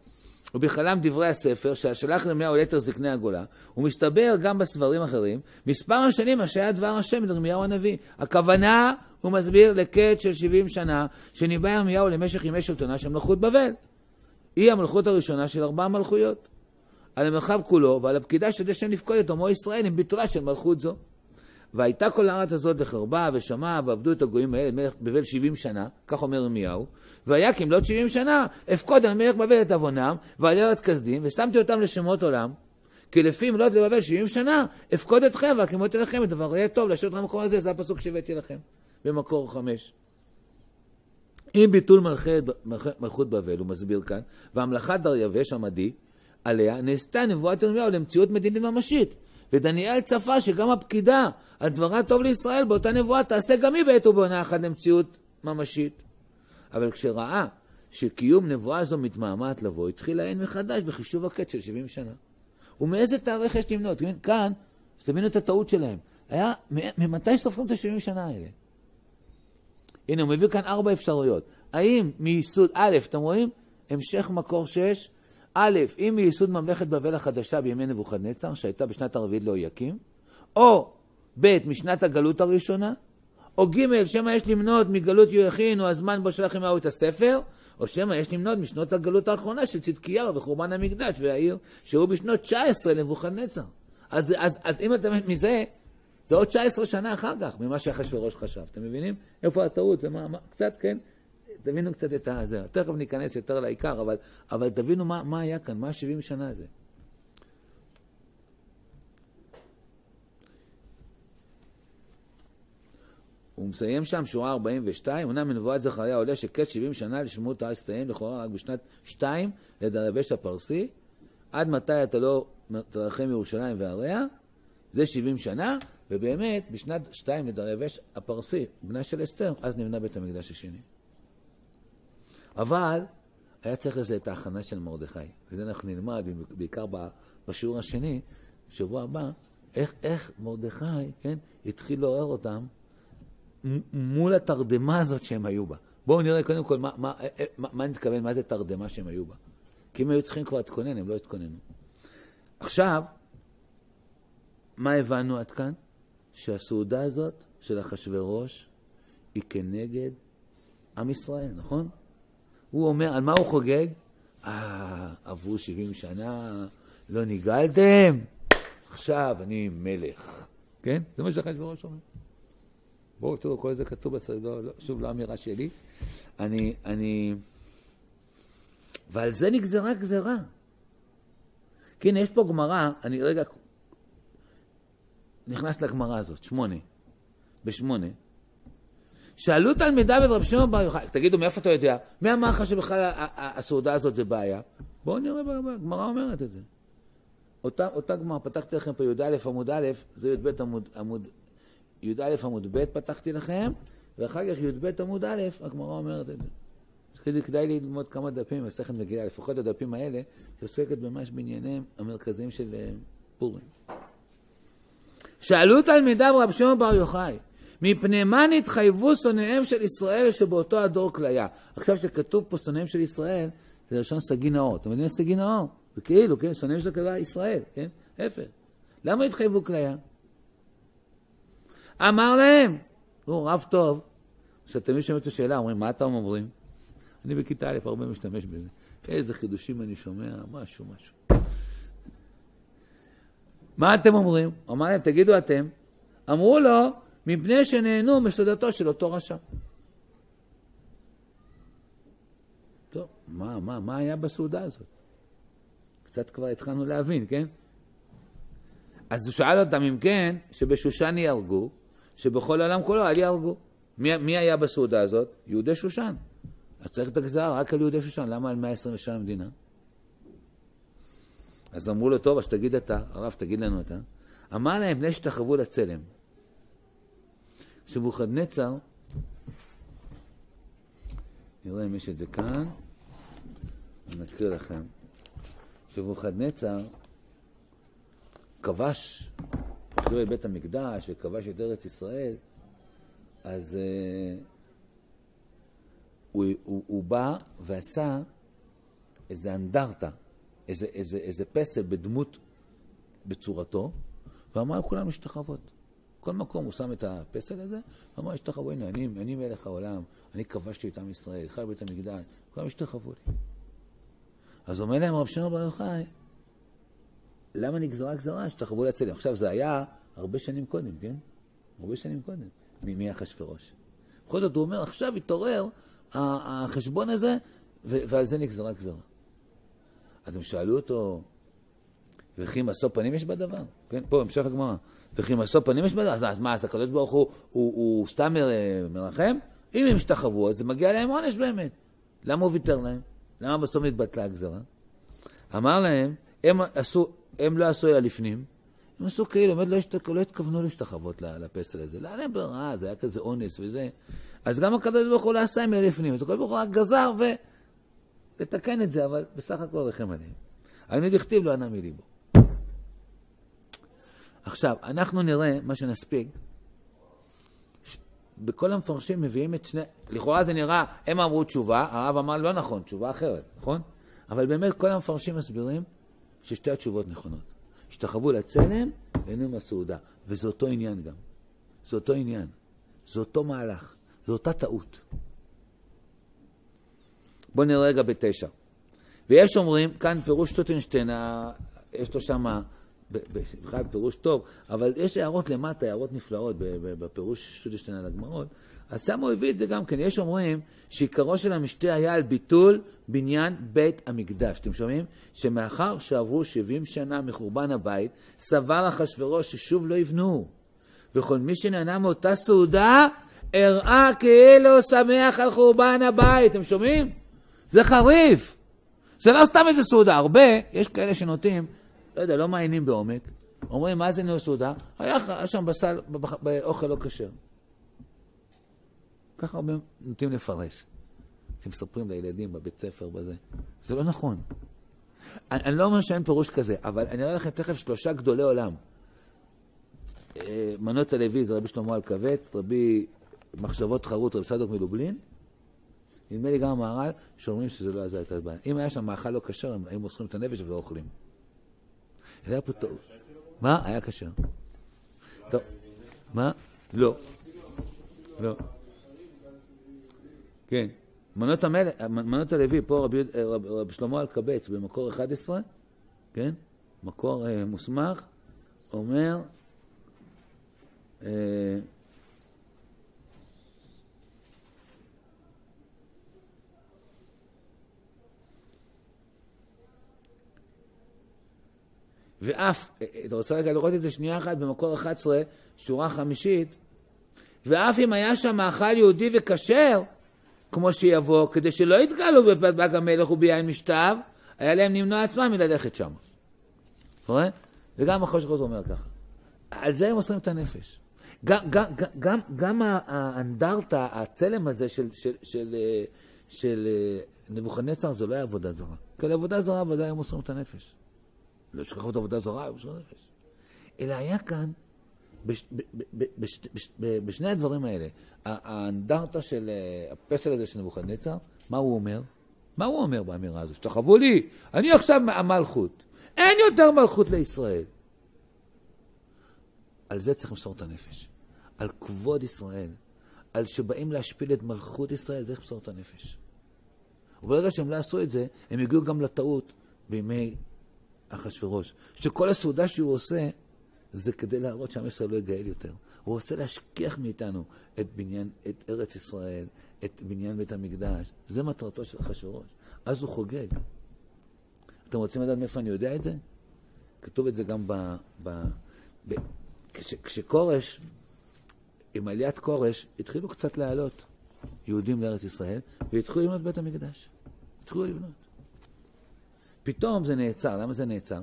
ובכללם דברי הספר, שהשלח ירמיהו ליתר זקני הגולה, ומסתבר גם בסברים אחרים, מספר השנים אשר היה דבר השם לירמיהו הנביא. הכוונה, הוא מסביר, לקט של 70 שנה, שניבא ירמיהו למשך ימי שלטונה של מלכות בבל. היא המלכות הראשונה של ארבע מלכויות. על המרחב כולו ועל הפקידה של דשן לפקוד את עמו ישראל עם ביטולה של מלכות זו. והייתה כל הארץ הזאת לחרבה ושמעה ועבדו את הגויים האלה מלך בבל שבעים שנה, כך אומר ירמיהו, והיה כמלאת שבעים שנה, אפקוד על מלך בבל את עוונם, ועל ארץ כסדים, ושמתי אותם לשמות עולם. כי לפי מלאת לבבל שבעים שנה, אפקוד אתכם והקימות אליכם את דבר יהיה טוב, להשאיר אתכם במקום הזה, זה הפסוק שהבאתי לכם, במקור חמש. עם ביטול מלכי, מלכות בבל, הוא מסביר כאן, והמלאכת דריווש המדי, עליה נעשתה נבואת ירמיהו למציאות מדינית ממשית. ודניאל צפה שגם הפקידה על דברה טוב לישראל באותה נבואה תעשה גם היא בעת ובעונה אחת למציאות ממשית. אבל כשראה שקיום נבואה זו מתמהמהת לבוא, התחיל לעיין מחדש בחישוב הקץ של 70 שנה. ומאיזה תאריך יש למנות? כאן, שתבינו את הטעות שלהם. היה, ממתי סופרים את ה-70 שנה האלה? הנה, הוא מביא כאן ארבע אפשרויות. האם מייסוד, א', אתם רואים? המשך מקור 6, א', אם מייסוד ממלכת בבל החדשה בימי נבוכדנצר, שהייתה בשנת הרביעית לאויקים, או ב', משנת הגלות הראשונה, או ג', שמא יש למנות מגלות יויכין, או הזמן בו שלח עמהו את הספר, או שמא יש למנות משנות הגלות האחרונה של צדקיהו וחורבן המקדש והעיר, שהוא בשנות 19 לנבוכדנצר. אז, אז, אז אם אתה מזה, זה עוד 19 שנה אחר כך ממה שאחשוורוש חשב. אתם מבינים? איפה הטעות? ומה, מה, קצת, כן? תבינו קצת את הזה. תכף ניכנס יותר לעיקר, אבל, אבל תבינו מה, מה היה כאן, מה 70 שנה הזה. הוא מסיים שם, שורה 42, אומנם מנבואת זכריה עולה שקץ 70 שנה לשמות הארץ תסתיים, לכאורה רק בשנת 2 לדרבש הפרסי. עד מתי אתה לא תרחם ירושלים ועריה? זה 70 שנה, ובאמת, בשנת 2 לדרבש הפרסי, בנה של אסתר, אז נבנה בית המקדש השני. אבל היה צריך לזה את ההכנה של מרדכי. וזה אנחנו נלמד, בעיקר בשיעור השני, בשבוע הבא, איך, איך מרדכי, כן, התחיל לעורר אותם מול התרדמה הזאת שהם היו בה. בואו נראה קודם כל מה, מה, מה, מה מה נתכוון, מה זה תרדמה שהם היו בה. כי אם היו צריכים כבר להתכונן, הם לא התכוננו. עכשיו, מה הבנו עד כאן? שהסעודה הזאת של אחשורוש היא כנגד עם ישראל, נכון? הוא אומר, על מה הוא חוגג? אה, עברו 70 שנה, לא נגאלתם, עכשיו אני מלך. כן? זה מה שאחשוורוש אומר. בואו תראו, כל זה כתוב בסדר, לא, שוב, לא אמירה שלי. אני, אני... ועל זה נגזרה גזרה. הנה, יש פה גמרא, אני רגע נכנס לגמרא הזאת, שמונה. בשמונה. שאלו תלמידיו את רב שמעון בר יוחאי, תגידו, מאיפה אתה יודע? מי אמר לך שבכלל הסעודה הזאת זה בעיה? בואו נראה, הגמרא אומרת את זה. אותה, אותה גמרא, פתחתי לכם פה י"א עמוד א', זה י"ב עמוד, עמוד, י"א עמוד ב' פתחתי לכם, ואחר כך י"ב עמוד א', הגמרא אומרת את זה. כדי, כדאי ללמוד כמה דפים, מסכת מגילה, לפחות הדפים האלה, שעוסקת ממש בענייניהם המרכזיים של אה, פורים. שאלו תלמידיו רב שמעון בר יוחאי, מפני מה נתחייבו שונאיהם של ישראל שבאותו הדור כליה? עכשיו שכתוב פה שונאיהם של ישראל, זה לשון סגי נאור. אתם יודעים סגי נאור? זה כאילו, כן, שונאים של הכליה ישראל, כן? ההפך. למה התחייבו כליה? אמר להם, הוא רב טוב. עכשיו, תמיד שומעים את השאלה, אומרים, מה אתם אומרים? אני בכיתה א' הרבה משתמש בזה. איזה חידושים אני שומע, משהו, משהו. מה אתם אומרים? אמר להם, תגידו אתם. אמרו לו, מפני שנהנו מסודתו של אותו רשע. טוב, מה, מה, מה היה בסעודה הזאת? קצת כבר התחלנו להבין, כן? אז הוא שאל אותם אם כן, שבשושן יהרגו, שבכל העולם כולו אל יהרגו. מי, מי היה בסעודה הזאת? יהודי שושן. אז צריך את הגזרה רק על יהודי שושן, למה על 127 המדינה? אז אמרו לו, טוב, אז תגיד אתה, הרב, תגיד לנו אתה. אמר להם, בני שתחוו לצלם. שבוכדנצר, נראה אם יש את זה כאן, אני אקריא לכם. שבוכדנצר כבש, את בית המקדש וכבש את ארץ ישראל, אז uh, הוא, הוא, הוא בא ועשה איזה אנדרטה, איזה, איזה, איזה פסל בדמות, בצורתו, ואמר לכולם להשתחוות. כל מקום הוא שם את הפסל הזה, ואמר השתחוו, הנה, אני, אני מלך העולם, אני כבשתי את עם ישראל, חי בית המקדש, כולם השתחוו לי. אז אומר להם רב שמעון בר יוחאי, למה נגזרה גזרה שתחוו לצלם? עכשיו, זה היה הרבה שנים קודם, כן? הרבה שנים קודם, מאחשוורוש. בכל זאת, הוא אומר, עכשיו התעורר החשבון הזה, ועל זה נגזרה גזרה. אז הם שאלו אותו, וכי משוא פנים יש בדבר? כן, פה, המשך הגמרא. וכי משוא פנים יש בדבר? אז, אז מה, אז הקדוש ברוך הוא, הוא, הוא סתם מרחם? אם הם השתחוו, אז זה מגיע להם עונש באמת. למה הוא ויתר להם? למה בסוף נתבטלה הגזרה? אמר להם, הם, עשו, הם לא עשו אלא לפנים, הם עשו כאילו, באמת לא, השת... לא התכוונו להשתחוות לפסל הזה. לא היה להם ברירה, זה היה כזה אונס וזה. אז גם הקדוש ברוך הוא לא עשה עם אלה לפנים, אז הקדוש ברוך הוא רק גזר ולתקן את זה, אבל בסך הכל רחם עליהם. היינו דכתיב לא ענה מליבו. עכשיו, אנחנו נראה מה שנספיק. בכל המפרשים מביאים את שני... לכאורה זה נראה, הם אמרו תשובה, הרב אמר לא נכון, תשובה אחרת, נכון? אבל באמת כל המפרשים מסבירים ששתי התשובות נכונות. השתחוו לצלם ואינם הסעודה. וזה אותו עניין גם. זה אותו עניין. זה אותו מהלך. זו אותה טעות. בואו נראה רגע בתשע. ויש אומרים, כאן פירוש טוטנשטיין, יש לו שם בכלל פירוש טוב, אבל יש הערות למטה, הערות נפלאות בפירוש טוטנשטיין על הגמרות. אז שם הוא הביא את זה גם כן. יש אומרים שעיקרו של המשתה היה על ביטול בניין בית המקדש. אתם שומעים? שמאחר שעברו 70 שנה מחורבן הבית, סבר אחשורוש ששוב לא יבנו. וכל מי שנהנה מאותה סעודה, הראה כאילו שמח על חורבן הבית. אתם שומעים? זה חריף. זה לא סתם איזה סעודה. הרבה, יש כאלה שנוטים, לא יודע, לא מעיינים בעומק. אומרים, מה זה נאו סעודה? היה שם בסל, באוכל לא כשר. ככה הרבה נוטים לפרש. שמספרים לילדים בבית ספר בזה. זה לא נכון. אני, אני לא אומר שאין פירוש כזה, אבל אני אראה לכם תכף שלושה גדולי עולם. אה, מנות הלוי זה רבי שלמה אלקבץ, רבי מחשבות חרוט, רבי צדוק מלובלין. נדמה לי גם המהר"ל, שאומרים שזה לא עזר את הבעיה. אם היה שם מאכל לא כשר, הם היו מוסרים את הנפש ולא אוכלים. היה פה טוב. מה? היה כשר. טוב. מה? לא. לא. כן. מנות, המל... מנות הלוי, פה רבי, רב, רב שלמה אלקבץ במקור 11, כן? מקור אה, מוסמך, אומר, אה, ואף, אה, אתה רוצה רגע לראות את זה שנייה אחת במקור 11, שורה חמישית, ואף אם היה שם מאכל יהודי וכשר, כמו שיבוא, כדי שלא יתגלו בפלבג המלך וביין משתיו, היה להם למנוע עצמם מללכת שם. רואה? וגם החושך הזה אומר ככה. על זה הם מוסרים את הנפש. גם, גם, גם, גם האנדרטה, הצלם הזה של, של, של, אה, של, של אה, נבוכנצר, זה לא היה עבודה זרה. כי על עבודה זרה ודאי הם מוסרים את הנפש. לא שכחו את עבודה זרה, מוסרים את הנפש. אלא היה כאן בש, ב, ב, ב, ב, בשני הדברים האלה, האנדרטה של אה, הפסל הזה של נבוכדנצר, מה הוא אומר? מה הוא אומר באמירה הזו? שתחוו לי, אני עכשיו המלכות. אין יותר מלכות לישראל. על זה צריך למסור את הנפש. על כבוד ישראל. על שבאים להשפיל את מלכות ישראל, זה צריך למסור את הנפש. וברגע שהם לא עשו את זה, הם הגיעו גם לטעות בימי אחשורוש. שכל הסעודה שהוא עושה, זה כדי להראות שעם ישראל לא יגאל יותר. הוא רוצה להשכיח מאיתנו את בניין, את ארץ ישראל, את בניין בית המקדש. זה מטרתו של אחשוורוש. אז הוא חוגג. אתם רוצים לדעת מאיפה אני יודע את זה? כתוב את זה גם ב... ב, ב כש, כשכורש, עם עליית כורש, התחילו קצת לעלות יהודים לארץ ישראל, והתחילו לבנות בית המקדש. התחילו לבנות. פתאום זה נעצר. למה זה נעצר?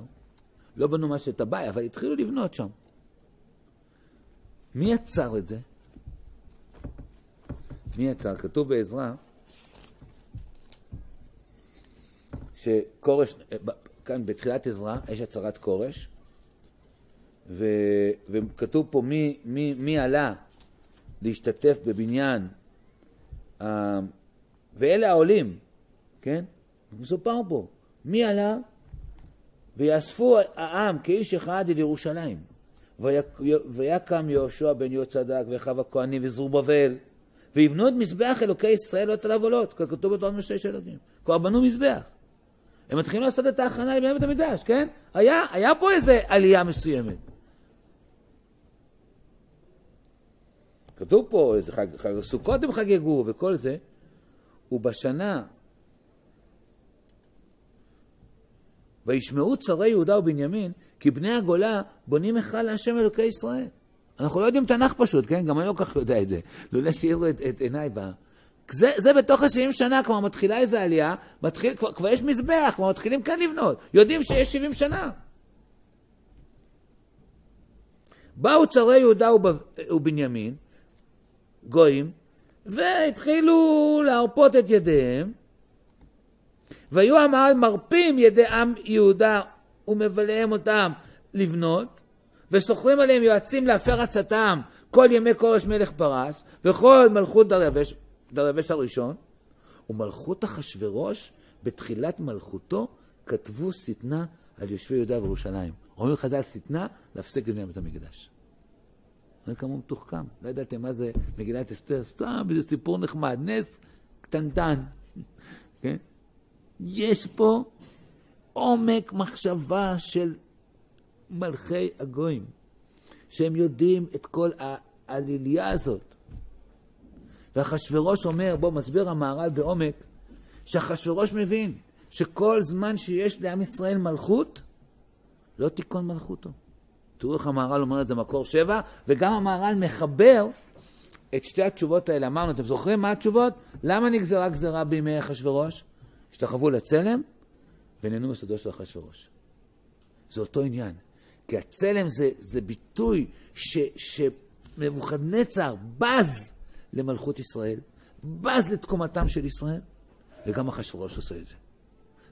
לא בנו מה שאתה בא, אבל התחילו לבנות שם. מי יצר את זה? מי יצר? כתוב בעזרא שכורש, כאן בתחילת עזרא יש הצהרת כורש, ו, וכתוב פה מי, מי, מי עלה להשתתף בבניין, ואלה העולים, כן? מסופר פה, מי עלה? ויאספו העם כאיש אחד אל ירושלים. ויקם יהושע בן יהוצדק ואחיו הכהנים וזרובבל, ויבנו את מזבח אלוקי ישראל לא תליו עולות, ככתוב בתורה משה איש אלוקים. כבר בנו מזבח. הם מתחילים לעשות את ההכנה לבני בית המקדש, כן? היה, היה פה איזה עלייה מסוימת. כתוב פה, איזה חג, חג סוכות הם חגגו וכל זה, ובשנה וישמעו צרי יהודה ובנימין, כי בני הגולה בונים היכל להשם אלוקי ישראל. אנחנו לא יודעים תנ"ך פשוט, כן? גם אני לא כל כך יודע את זה. לולא שהאירו את, את עיניי בה. זה, זה בתוך ה-70 שנה, כבר מתחילה איזו עלייה, מתחיל, כבר, כבר יש מזבח, כבר מתחילים כאן לבנות. יודעים שיש 70 שנה. באו צרי יהודה ובנימין, גויים, והתחילו להרפות את ידיהם, והיו המעל מרפים ידי עם יהודה ומבליהם אותם לבנות, וסוחרים עליהם יועצים להפר עצתם כל ימי כורש מלך פרס, וכל מלכות דריווש, דריווש הראשון, ומלכות אחשורוש בתחילת מלכותו כתבו שטנה על יושבי יהודה וירושלים. אומרים חז"ל שטנה להפסיק לבני בית המקדש. זה כמה מתוחכם, לא ידעתם מה זה מגילת אסתר, סתם איזה סיפור נחמד, נס קטנטן, [LAUGHS] כן? יש פה עומק מחשבה של מלכי הגויים, שהם יודעים את כל העלילייה הזאת. ואחשוורוש אומר, בוא, מסביר המהר"ל בעומק, שאחשוורוש מבין שכל זמן שיש לעם ישראל מלכות, לא תיכון מלכותו. תראו איך המהר"ל אומר את זה מקור שבע, וגם המהר"ל מחבר את שתי התשובות האלה. אמרנו, אתם זוכרים מה התשובות? למה נגזרה גזרה בימי אחשוורוש? השתחוו לצלם ונהנו מסודו של אחשוורוש. זה אותו עניין. כי הצלם זה, זה ביטוי שנבוכדנצר בז למלכות ישראל, בז לתקומתם של ישראל, וגם אחשוורוש עושה את זה.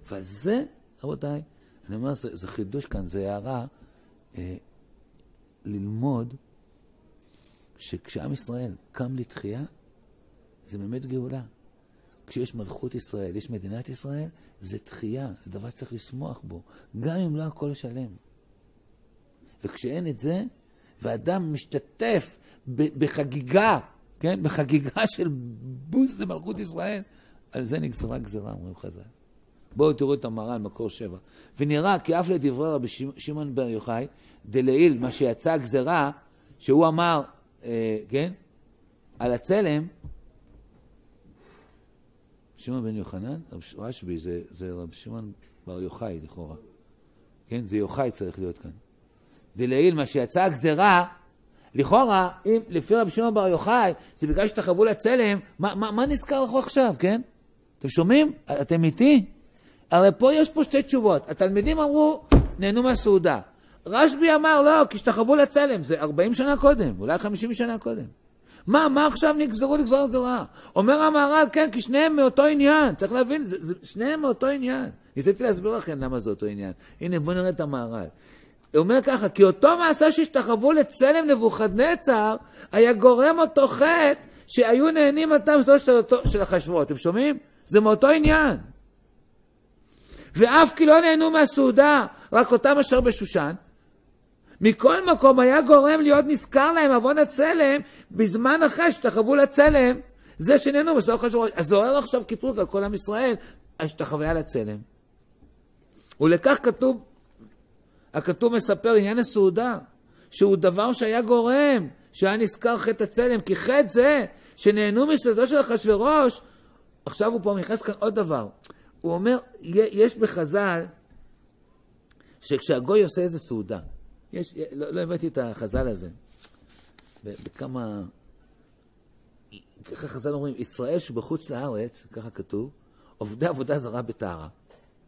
ועל זה, רבותיי, אני אומר, זה, זה חידוש כאן, זה הערה, אה, ללמוד שכשעם ישראל קם לתחייה, זה באמת גאולה. כשיש מלכות ישראל, יש מדינת ישראל, זה תחייה, זה דבר שצריך לשמוח בו, גם אם לא הכל שלם. וכשאין את זה, ואדם משתתף בחגיגה, כן? בחגיגה [LAUGHS] של בוז למלכות ישראל, על זה נגזרה גזרה, אומרים חז"ל. בואו תראו את המר"ל, מקור שבע. ונראה כי אף לדברי רבי שמעון בר יוחאי, דלעיל, מה שיצא גזרה, שהוא אמר, אה, כן? על הצלם, שמעון בן יוחנן, רשב"י זה, זה רב שמעון בר יוחאי לכאורה. כן? זה יוחאי צריך להיות כאן. דלעיל, מה שיצא הגזרה, לכאורה, אם לפי רבי שמעון בר יוחאי, זה בגלל שתחוו לצלם, מה, מה, מה נזכר לך עכשיו, כן? אתם שומעים? אתם איתי? הרי פה יש פה שתי תשובות. התלמידים אמרו, נהנו מהסעודה. רשב"י אמר, לא, כי השתחוו לצלם, זה 40 שנה קודם, אולי 50 שנה קודם. מה, מה עכשיו נגזרו לגזור גזרה? אומר המהר"ל, כן, כי שניהם מאותו עניין. צריך להבין, זה, זה, שניהם מאותו עניין. ניסיתי להסביר לכם למה זה אותו עניין. הנה, בואו נראה את המהר"ל. הוא אומר ככה, כי אותו מעשה שהשתחוו לצלם נבוכדנצר, היה גורם אותו חטא שהיו נהנים אותם של אחשוורות. אתם שומעים? זה מאותו עניין. ואף כי לא נהנו מהסעודה, רק אותם אשר בשושן, מכל מקום היה גורם להיות נזכר להם עוון הצלם בזמן אחרי שתחוו לצלם, זה שנהנו בסוף חשוב. אז זוהר עכשיו קטרוג על כל עם ישראל, השתחוויה לצלם. ולכך כתוב, הכתוב מספר עניין הסעודה, שהוא דבר שהיה גורם, שהיה נזכר חטא הצלם, כי חטא זה שנהנו מסעודו של אחשוורוש, עכשיו הוא פה נכנס כאן עוד דבר. הוא אומר, יש בחז"ל, שכשהגוי עושה איזה סעודה, יש, לא, לא הבאתי את החז"ל הזה, בכמה, ככה חז"ל אומרים, ישראל שבחוץ לארץ, ככה כתוב, עובדי עבודה זרה בטהרה.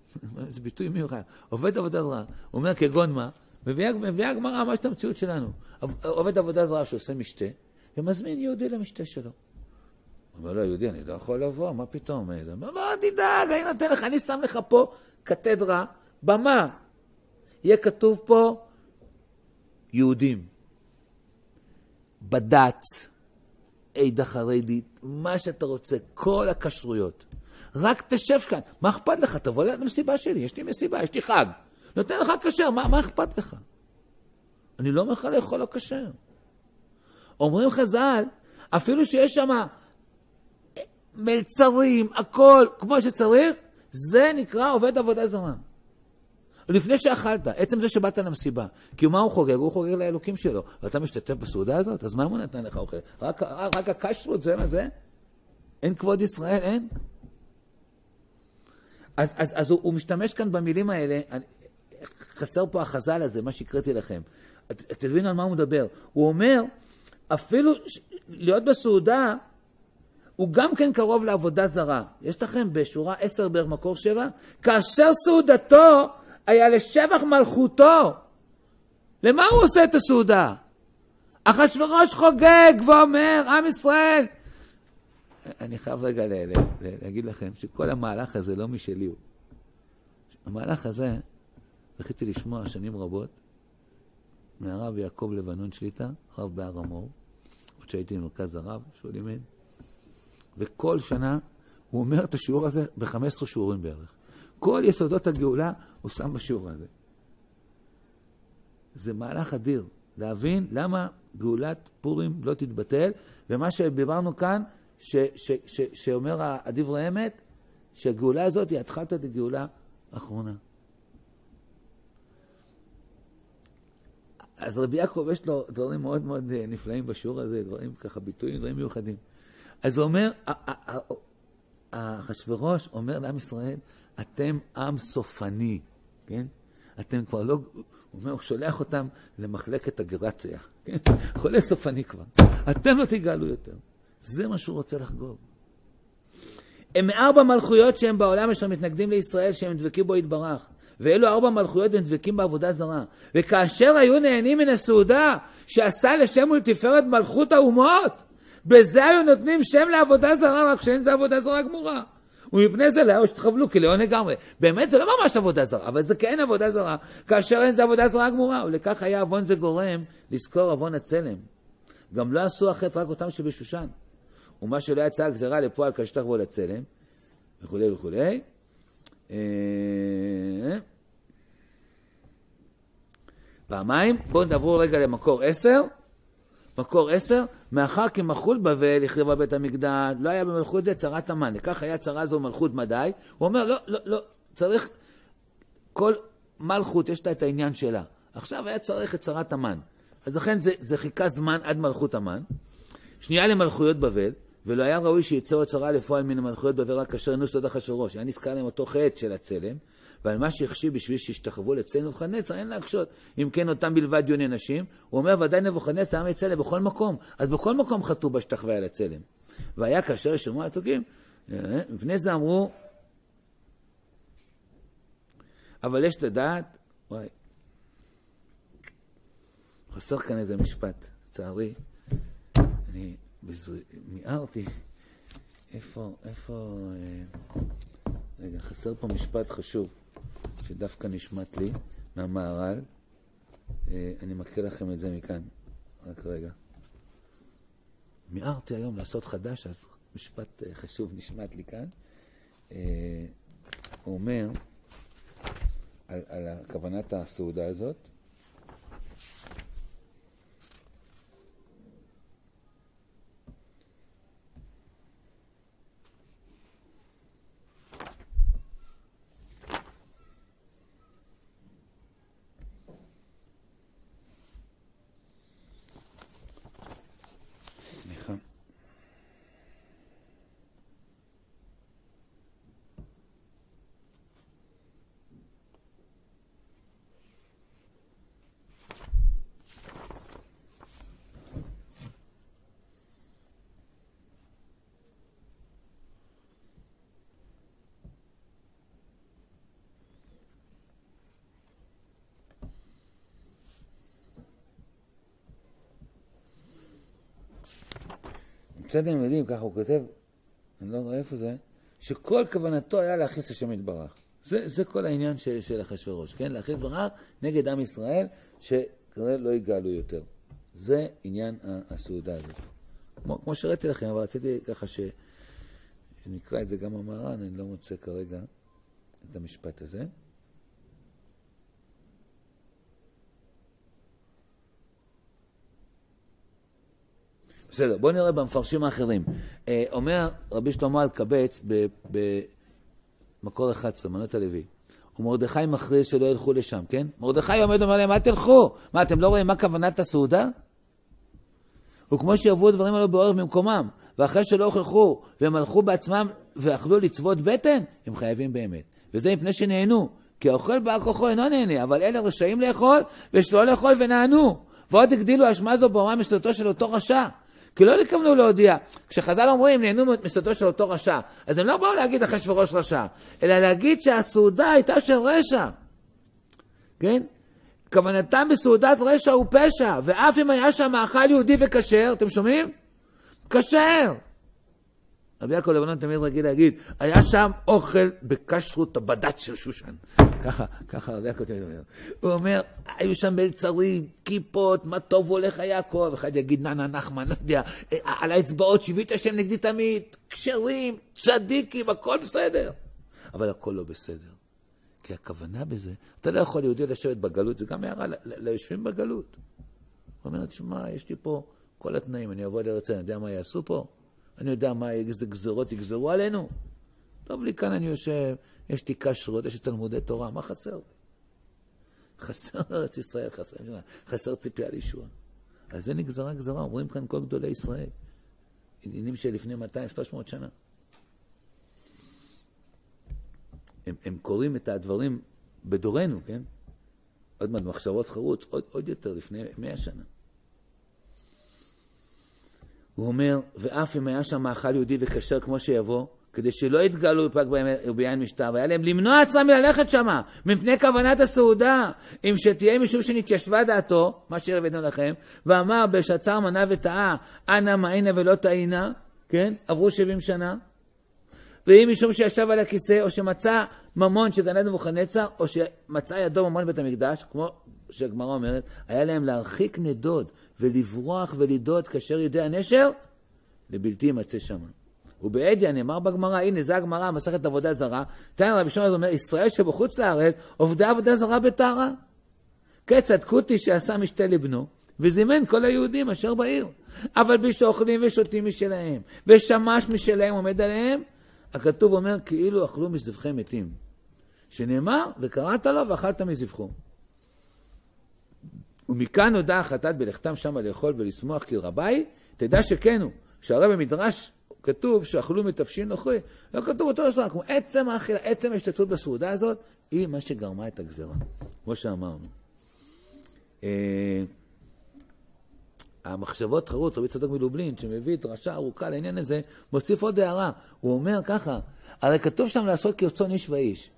[LAUGHS] זה ביטוי מיוחד. עובד עבודה זרה. הוא אומר כגון מה? מביאה הגמרא ממש את המציאות שלנו. עובד עבודה זרה שעושה משתה, ומזמין יהודי למשתה שלו. אומר לו, יהודי, אני לא יכול לבוא, מה פתאום? הוא אומר, לא, תדאג, אני נותן לך, אני שם לך פה קתדרה, במה. יהיה כתוב פה יהודים, בד"ץ, עדה חרדית, מה שאתה רוצה, כל הכשרויות. רק תשב כאן, מה אכפת לך? תבוא למסיבה שלי, יש לי מסיבה, יש לי חג. נותן לך כשר, מה, מה אכפת לך? אני לא אומר לך לאכול לא כשר. אומרים חז"ל, אפילו שיש שם מלצרים, הכל כמו שצריך, זה נקרא עובד עבודה זרה. לפני שאכלת, עצם זה שבאת למסיבה, כי מה הוא חוגג? הוא חוגג לאלוקים שלו. ואתה משתתף בסעודה הזאת? אז מה הוא נתן לך אוכל? רק, רק הקשרות, זה מה זה? אין כבוד ישראל? אין? אז, אז, אז הוא, הוא משתמש כאן במילים האלה, אני, חסר פה החז"ל הזה, מה שהקראתי לכם. תבינו על מה הוא מדבר. הוא אומר, אפילו להיות בסעודה, הוא גם כן קרוב לעבודה זרה. יש לכם בשורה 10 בערך מקור 7? כאשר סעודתו היה לשבח מלכותו. למה הוא עושה את הסעודה? אחשוורוש חוגג ואומר, עם ישראל. אני חייב רגע להגיד לכם שכל המהלך הזה לא משלי הוא. המהלך הזה, זכיתי לשמוע שנים רבות מהרב יעקב לבנון שליטה, רב בהר המור, עוד שהייתי במרכז הרב, שהוא לימד, וכל שנה הוא אומר את השיעור הזה ב-15 שיעורים בערך. כל יסודות הגאולה הוא שם בשיעור הזה. זה מהלך אדיר, להבין למה גאולת פורים לא תתבטל, ומה שדיברנו כאן, ש, ש, ש, שאומר הדברי אמת, שהגאולה הזאת היא התחלת את הגאולה האחרונה. אז רבי יעקב יש לו דברים מאוד מאוד נפלאים בשיעור הזה, דברים ככה, ביטויים, דברים מיוחדים. אז הוא אומר, אחשוורוש אומר לעם ישראל, אתם עם סופני, כן? אתם כבר לא, הוא אומר, הוא שולח אותם למחלקת הגרציה, כן? [LAUGHS] חולה סופני כבר. אתם לא תגאלו יותר. זה מה שהוא רוצה לחגוג. הם מארבע מלכויות שהם בעולם אשר מתנגדים לישראל, שהם דבקים בו יתברך. ואלו ארבע מלכויות והם דבקים בעבודה זרה. וכאשר היו נהנים מן הסעודה שעשה לשם ולתפארת מלכות האומות, בזה היו נותנים שם לעבודה זרה, רק שאין זה עבודה זרה גמורה. ומפני זה לאו שתחבלו כלאון לגמרי. באמת זה לא ממש עבודה זרה, אבל זה כן עבודה זרה, כאשר אין זה עבודה זרה גמורה. ולכך היה עוון זה גורם לזכור עוון הצלם. גם לא עשו החטא רק אותם שבשושן. ומה שלא יצאה הגזרה לפועל כשתח בו לצלם, וכולי וכולי. אה, פעמיים, בואו נעבור רגע למקור עשר. מקור עשר, מאחר מלכות בבל החריבה בית המקדש, לא היה במלכות זה צרת המן, לכך היה צרה זו מלכות מדי. הוא אומר, לא, לא, לא, צריך, כל מלכות יש לה את העניין שלה. עכשיו היה צריך את צרת המן. אז לכן זה, זה חיכה זמן עד מלכות המן. שנייה למלכויות בבל, ולא היה ראוי שיצא עוד צרה לפועל מן המלכויות בבל רק כאשר אינו סוד אחשורוש. היה נזכר להם אותו חטא של הצלם, ועל מה שהחשיב בשביל שישתחוו לצלם נבוכדנצר אין להקשות. אם כן אותם בלבד יוני נשים, הוא אומר ודאי נבוכדנצר עם יצא בכל מקום. אז בכל מקום חטאו בהשתחווה על הצלם. והיה כאשר ישמעו התוקים, אה, מפני זה אמרו, אבל יש לדעת, וואי, חסר כאן איזה משפט, לצערי. אני מיהרתי. איפה, איפה... אה, רגע, חסר פה משפט חשוב. שדווקא נשמט לי מהמהר"ל. אה, אני מקריא לכם את זה מכאן. רק רגע. מיהרתי היום לעשות חדש, אז משפט אה, חשוב נשמט לי כאן. אה, הוא אומר על, על כוונת הסעודה הזאת, מצד הלימודים, ככה הוא כותב, אני לא רואה איפה זה, שכל כוונתו היה להכניס השם יתברך. זה, זה כל העניין של, של אחשוורוש, כן? להכניס ברק נגד עם ישראל, שכנראה לא יגאלו יותר. זה עניין הסעודה הזאת. כמו, כמו שראיתי לכם, אבל רציתי ככה ש... שנקרא את זה גם המהר"ן, אני לא מוצא כרגע את המשפט הזה. בסדר, בואו נראה במפרשים האחרים. אה, אומר רבי שלמה אלקבץ במקור 11, מנות הלוי, ומרדכי מכריז שלא ילכו לשם, כן? מרדכי עומד ואומר להם, אל תלכו. מה, אתם לא רואים מה כוונת הסעודה? וכמו שיבואו הדברים האלו באורך במקומם, ואחרי שלא הוכרחו, והם הלכו בעצמם ואכלו לצוות בטן, הם חייבים באמת. וזה מפני שנהנו. כי האוכל בעל כוחו אינו נהנה, אבל אלה רשאים לאכול, ושלא לאכול ונענו. ועוד הגדילו אשמה זו ברמה משלטו של אותו רשע. כי לא התכוונו להודיע. כשחז"ל אומרים, נהנו מסתתו של אותו רשע, אז הם לא באו להגיד אחשוורוש רשע, אלא להגיד שהסעודה הייתה של רשע. כן? כוונתם בסעודת רשע הוא פשע, ואף אם היה שם מאכל יהודי וכשר, אתם שומעים? כשר. רבי יעקב לבנון תמיד רגיל להגיד, היה שם אוכל בכשרות הבד"ץ של שושן. ככה, ככה רבי תמיד אומר. הוא אומר, היו שם מלצרים, כיפות, מה טוב הולך יעקב. אחד יגיד, ננה נחמן, לא יודע, על האצבעות את השם נגדי תמיד, כשרים, צדיקים, הכל בסדר. אבל הכל לא בסדר. כי הכוונה בזה, אתה לא יכול יהודי לשבת בגלות, זה גם הערה ליושבים בגלות. הוא אומר, תשמע, יש לי פה כל התנאים, אני אבוא לארץ, אני יודע מה יעשו פה? אני יודע מה, איזה גזרות יגזרו עלינו? טוב לי כאן אני יושב, יש לי כשרות, יש לי תלמודי תורה, מה חסר? חסר ארץ ישראל, חסר, חסר ציפייה לישועה. על זה נגזרה גזרה, אומרים כאן כל גדולי ישראל. עניינים של לפני 200-300 שנה. הם, הם קוראים את הדברים בדורנו, כן? עוד מעט מחשבות חרוץ, עוד, עוד יותר, לפני 100 שנה. הוא אומר, ואף אם היה שם מאכל יהודי וכשר כמו שיבוא, כדי שלא יתגלו בפג וביין משטר, והיה להם למנוע עצמם מללכת שמה, מפני כוונת הסעודה, אם שתהיה משום שנתיישבה דעתו, מה שהבאנו לכם, ואמר בשצר מנה וטעה, אנא מעינה ולא טעינה, כן? עברו שבעים שנה. ואם משום שישב על הכיסא, או שמצא ממון עדן ובוכנצר, או שמצא ידו ממון בבית המקדש, כמו שהגמרא אומרת, היה להם להרחיק נדוד ולברוח ולדוד כאשר ידי הנשר, לבלתי יימצא שמה. ובעדיה נאמר בגמרא, הנה זה הגמרא, מסכת עבודה זרה, תנא רבי שמעון אומר, ישראל שבחוץ לארץ, עובדי עבודה זרה בטהרה. כיצד כותי שעשה משתה לבנו, וזימן כל היהודים אשר בעיר. אבל בשאוכלים ושותים משלהם, ושמש משלהם עומד עליהם, הכתוב אומר כאילו אכלו מזבחי מתים. שנאמר, וקראת לו ואכלת מזבחו. ומכאן נודע החטאת בלכתם שמה לאכול ולשמוח כי רבי, תדע שכן הוא, שהרי במדרש כתוב שאכלו מתבשין נוכרי, לא כתוב אותו דבר, כמו עצם האכילה, עצם ההשתתפות בסעודה הזאת, היא מה שגרמה את הגזרה, כמו שאמרנו. אה, המחשבות חרוץ, רבי צדוק מלובלין, שמביא דרשה ארוכה לעניין הזה, מוסיף עוד הערה. הוא אומר ככה, הרי כתוב שם לעשות כרצון איש ואיש.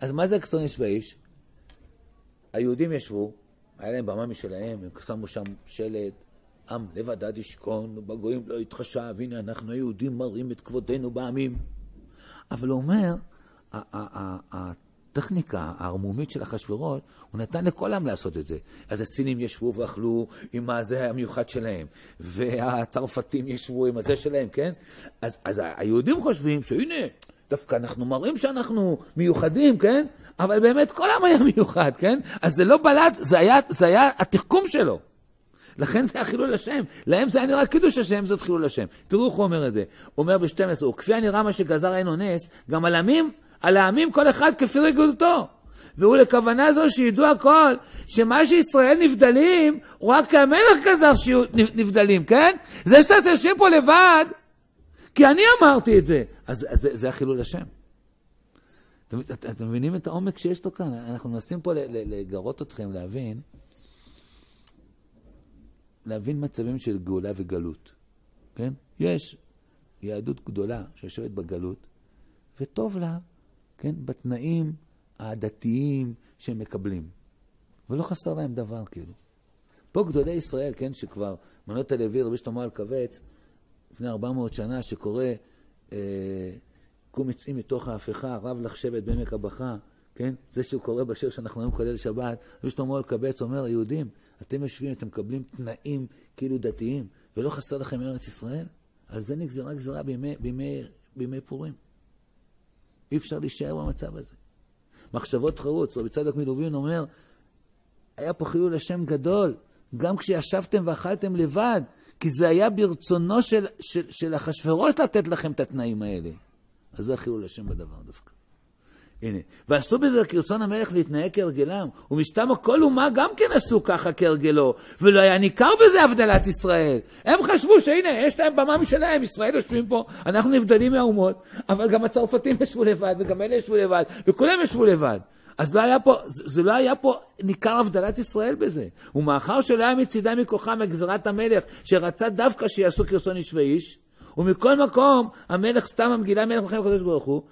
אז מה זה כרצון איש ואיש? היהודים ישבו, היה להם במה משלהם, הם שמו שם שלט, עם לבדד ישכון, ובגויים לא יתחשב, הנה אנחנו היהודים מראים את כבודנו בעמים. אבל הוא אומר, הטכניקה הערמומית של אחשוורוש, הוא נתן לכל העם לעשות את זה. אז הסינים ישבו ואכלו עם הזה המיוחד שלהם, והצרפתים ישבו עם הזה שלהם, כן? אז, אז היהודים חושבים שהנה, דווקא אנחנו מראים שאנחנו מיוחדים, כן? אבל באמת כל העם היה מיוחד, כן? אז זה לא בלט, זה היה, זה היה התחכום שלו. לכן זה היה חילול השם. להם זה היה נראה קידוש השם, זאת חילול השם. תראו איך הוא אומר את זה. הוא אומר ב-12, וכפי הנראה מה שגזר אינו נס, גם על עמים, על העמים כל אחד כפי רגולתו. והוא לכוונה זו שידעו הכל, שמה שישראל נבדלים, רק המלך גזר שיהיו נבדלים, כן? זה שאתם יושבים פה לבד, כי אני אמרתי את זה. אז, אז זה, זה החילול השם. אתם, אתם מבינים את העומק שיש לו כאן? אנחנו מנסים פה לגרות אתכם להבין, להבין מצבים של גאולה וגלות, כן? יש יהדות גדולה שיושבת בגלות, וטוב לה, כן? בתנאים הדתיים שהם מקבלים. ולא חסר להם דבר, כאילו. פה גדולי ישראל, כן, שכבר מנות הלוי, רבי שלמה אלקבץ, לפני 400 שנה, שקורא אה, קום יצאים מתוך ההפיכה, רב לך שבט בעמק הבכה, כן? זה שהוא קורא בשיר שאנחנו היום כולל שבת, רבי שלמה אלקבץ אומר, יהודים, אתם יושבים, אתם מקבלים תנאים כאילו דתיים, ולא חסר לכם ארץ ישראל? על זה נגזרה גזרה בימי, בימי, בימי פורים. אי אפשר להישאר במצב הזה. מחשבות חרוץ, רבי צדוק מלובין אומר, היה פה חילול השם גדול, גם כשישבתם ואכלתם לבד, כי זה היה ברצונו של, של, של אחשוורוש לתת לכם את התנאים האלה. אז זה חילול השם בדבר דווקא. הנה, ועשו בזה כרצון המלך להתנהג כהרגלם, ומשתם כל אומה גם כן עשו ככה כהרגלו, ולא היה ניכר בזה הבדלת ישראל. הם חשבו שהנה, יש להם במה משלהם, ישראל יושבים פה, אנחנו נבדלים מהאומות, אבל גם הצרפתים [LAUGHS] ישבו לבד, וגם אלה ישבו לבד, וכולם ישבו לבד. אז לא היה פה, זה, לא היה פה ניכר הבדלת ישראל בזה. ומאחר שלא היה מצידם מכוחם מגזרת המלך, שרצה דווקא שיעשו כרצון איש ואיש, ומכל מקום, המלך סתם המגילה מלך מלחמת הקדוש ברוך הוא,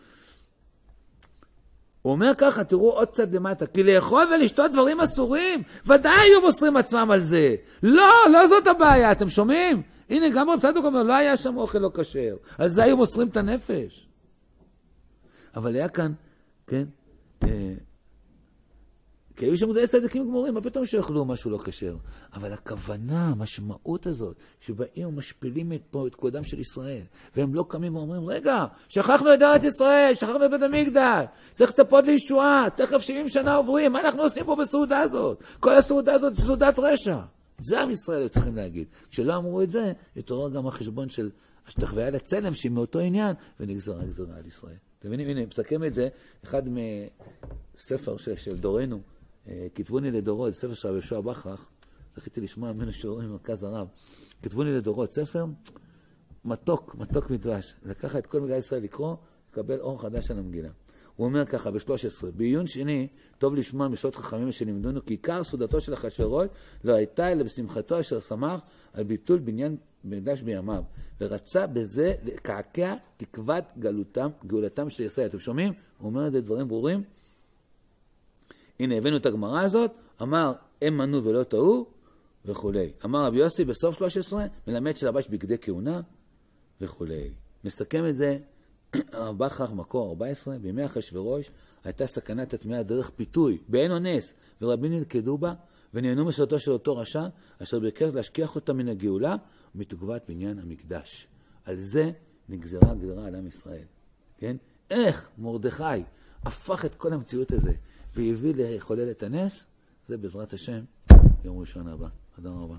הוא אומר ככה, תראו עוד קצת למטה, כי לאכול ולשתות דברים אסורים, ודאי היו מוסרים עצמם על זה. לא, לא זאת הבעיה, אתם שומעים? הנה, גם רב צדוק אומר, לא היה שם אוכל לא כשר. על זה היו מוסרים את הנפש. אבל היה כאן, כן, אה, כי היו שם גדולי צדיקים גמורים, מה פתאום שיאכלו משהו לא כשר? אבל הכוונה, המשמעות הזאת, שבאים ומשפילים את פה את כבודם של ישראל, והם לא קמים ואומרים, רגע, שכחנו את ארץ ישראל, שכחנו את בית המקדש, צריך לצפות לישועה, תכף 70 שנה עוברים, מה אנחנו עושים פה בסעודה הזאת? כל הסעודה הזאת היא סעודת רשע. זה עם ישראל צריכים להגיד. כשלא אמרו את זה, התעורר גם החשבון של השתחוויה לצלם, שהיא מאותו עניין, ונגזרה גזרה על ישראל. אתם מבינים? הנה, מסכם את זה, אחד מספר של, של דורנו, כתבוני לדורות, ספר של רבי יהושע בכרך, זכיתי לשמוע ממנו שיעורים במרכז הרב. כתבוני לדורות, ספר מתוק, מתוק מדבש. לקחת את כל מגילה ישראל לקרוא, לקבל אור חדש על המגילה. הוא אומר ככה, ב-13, בעיון שני, טוב לשמוע משעות חכמים שלימדונו, כי עיקר סעודתו של אחשוורוש לא הייתה אלא בשמחתו אשר שמח על ביטול בניין מקדש בימיו, ורצה בזה לקעקע תקוות גלותם, גאולתם של ישראל. אתם שומעים? הוא אומר את זה דברים ברורים. הנה הבאנו את הגמרא הזאת, אמר הם מנו ולא טעו וכולי. אמר רבי יוסי בסוף 13, מלמד שלבש בגדי כהונה וכולי. מסכם את זה [CLEARS THROAT] הרב בכרך מקור 14, בימי אחשוורוש הייתה סכנת הטמאה דרך פיתוי, בעין אונס, ורבים נלכדו בה, ונהנו מסודתו של אותו רשע, אשר ביקש להשכיח אותה מן הגאולה ומתגובת בניין המקדש. על זה נגזרה גזרה על עם ישראל. כן? איך מרדכי הפך את כל המציאות הזה והביא לחולל את הנס, זה בעזרת השם יום ראשון הבא. תודה רבה.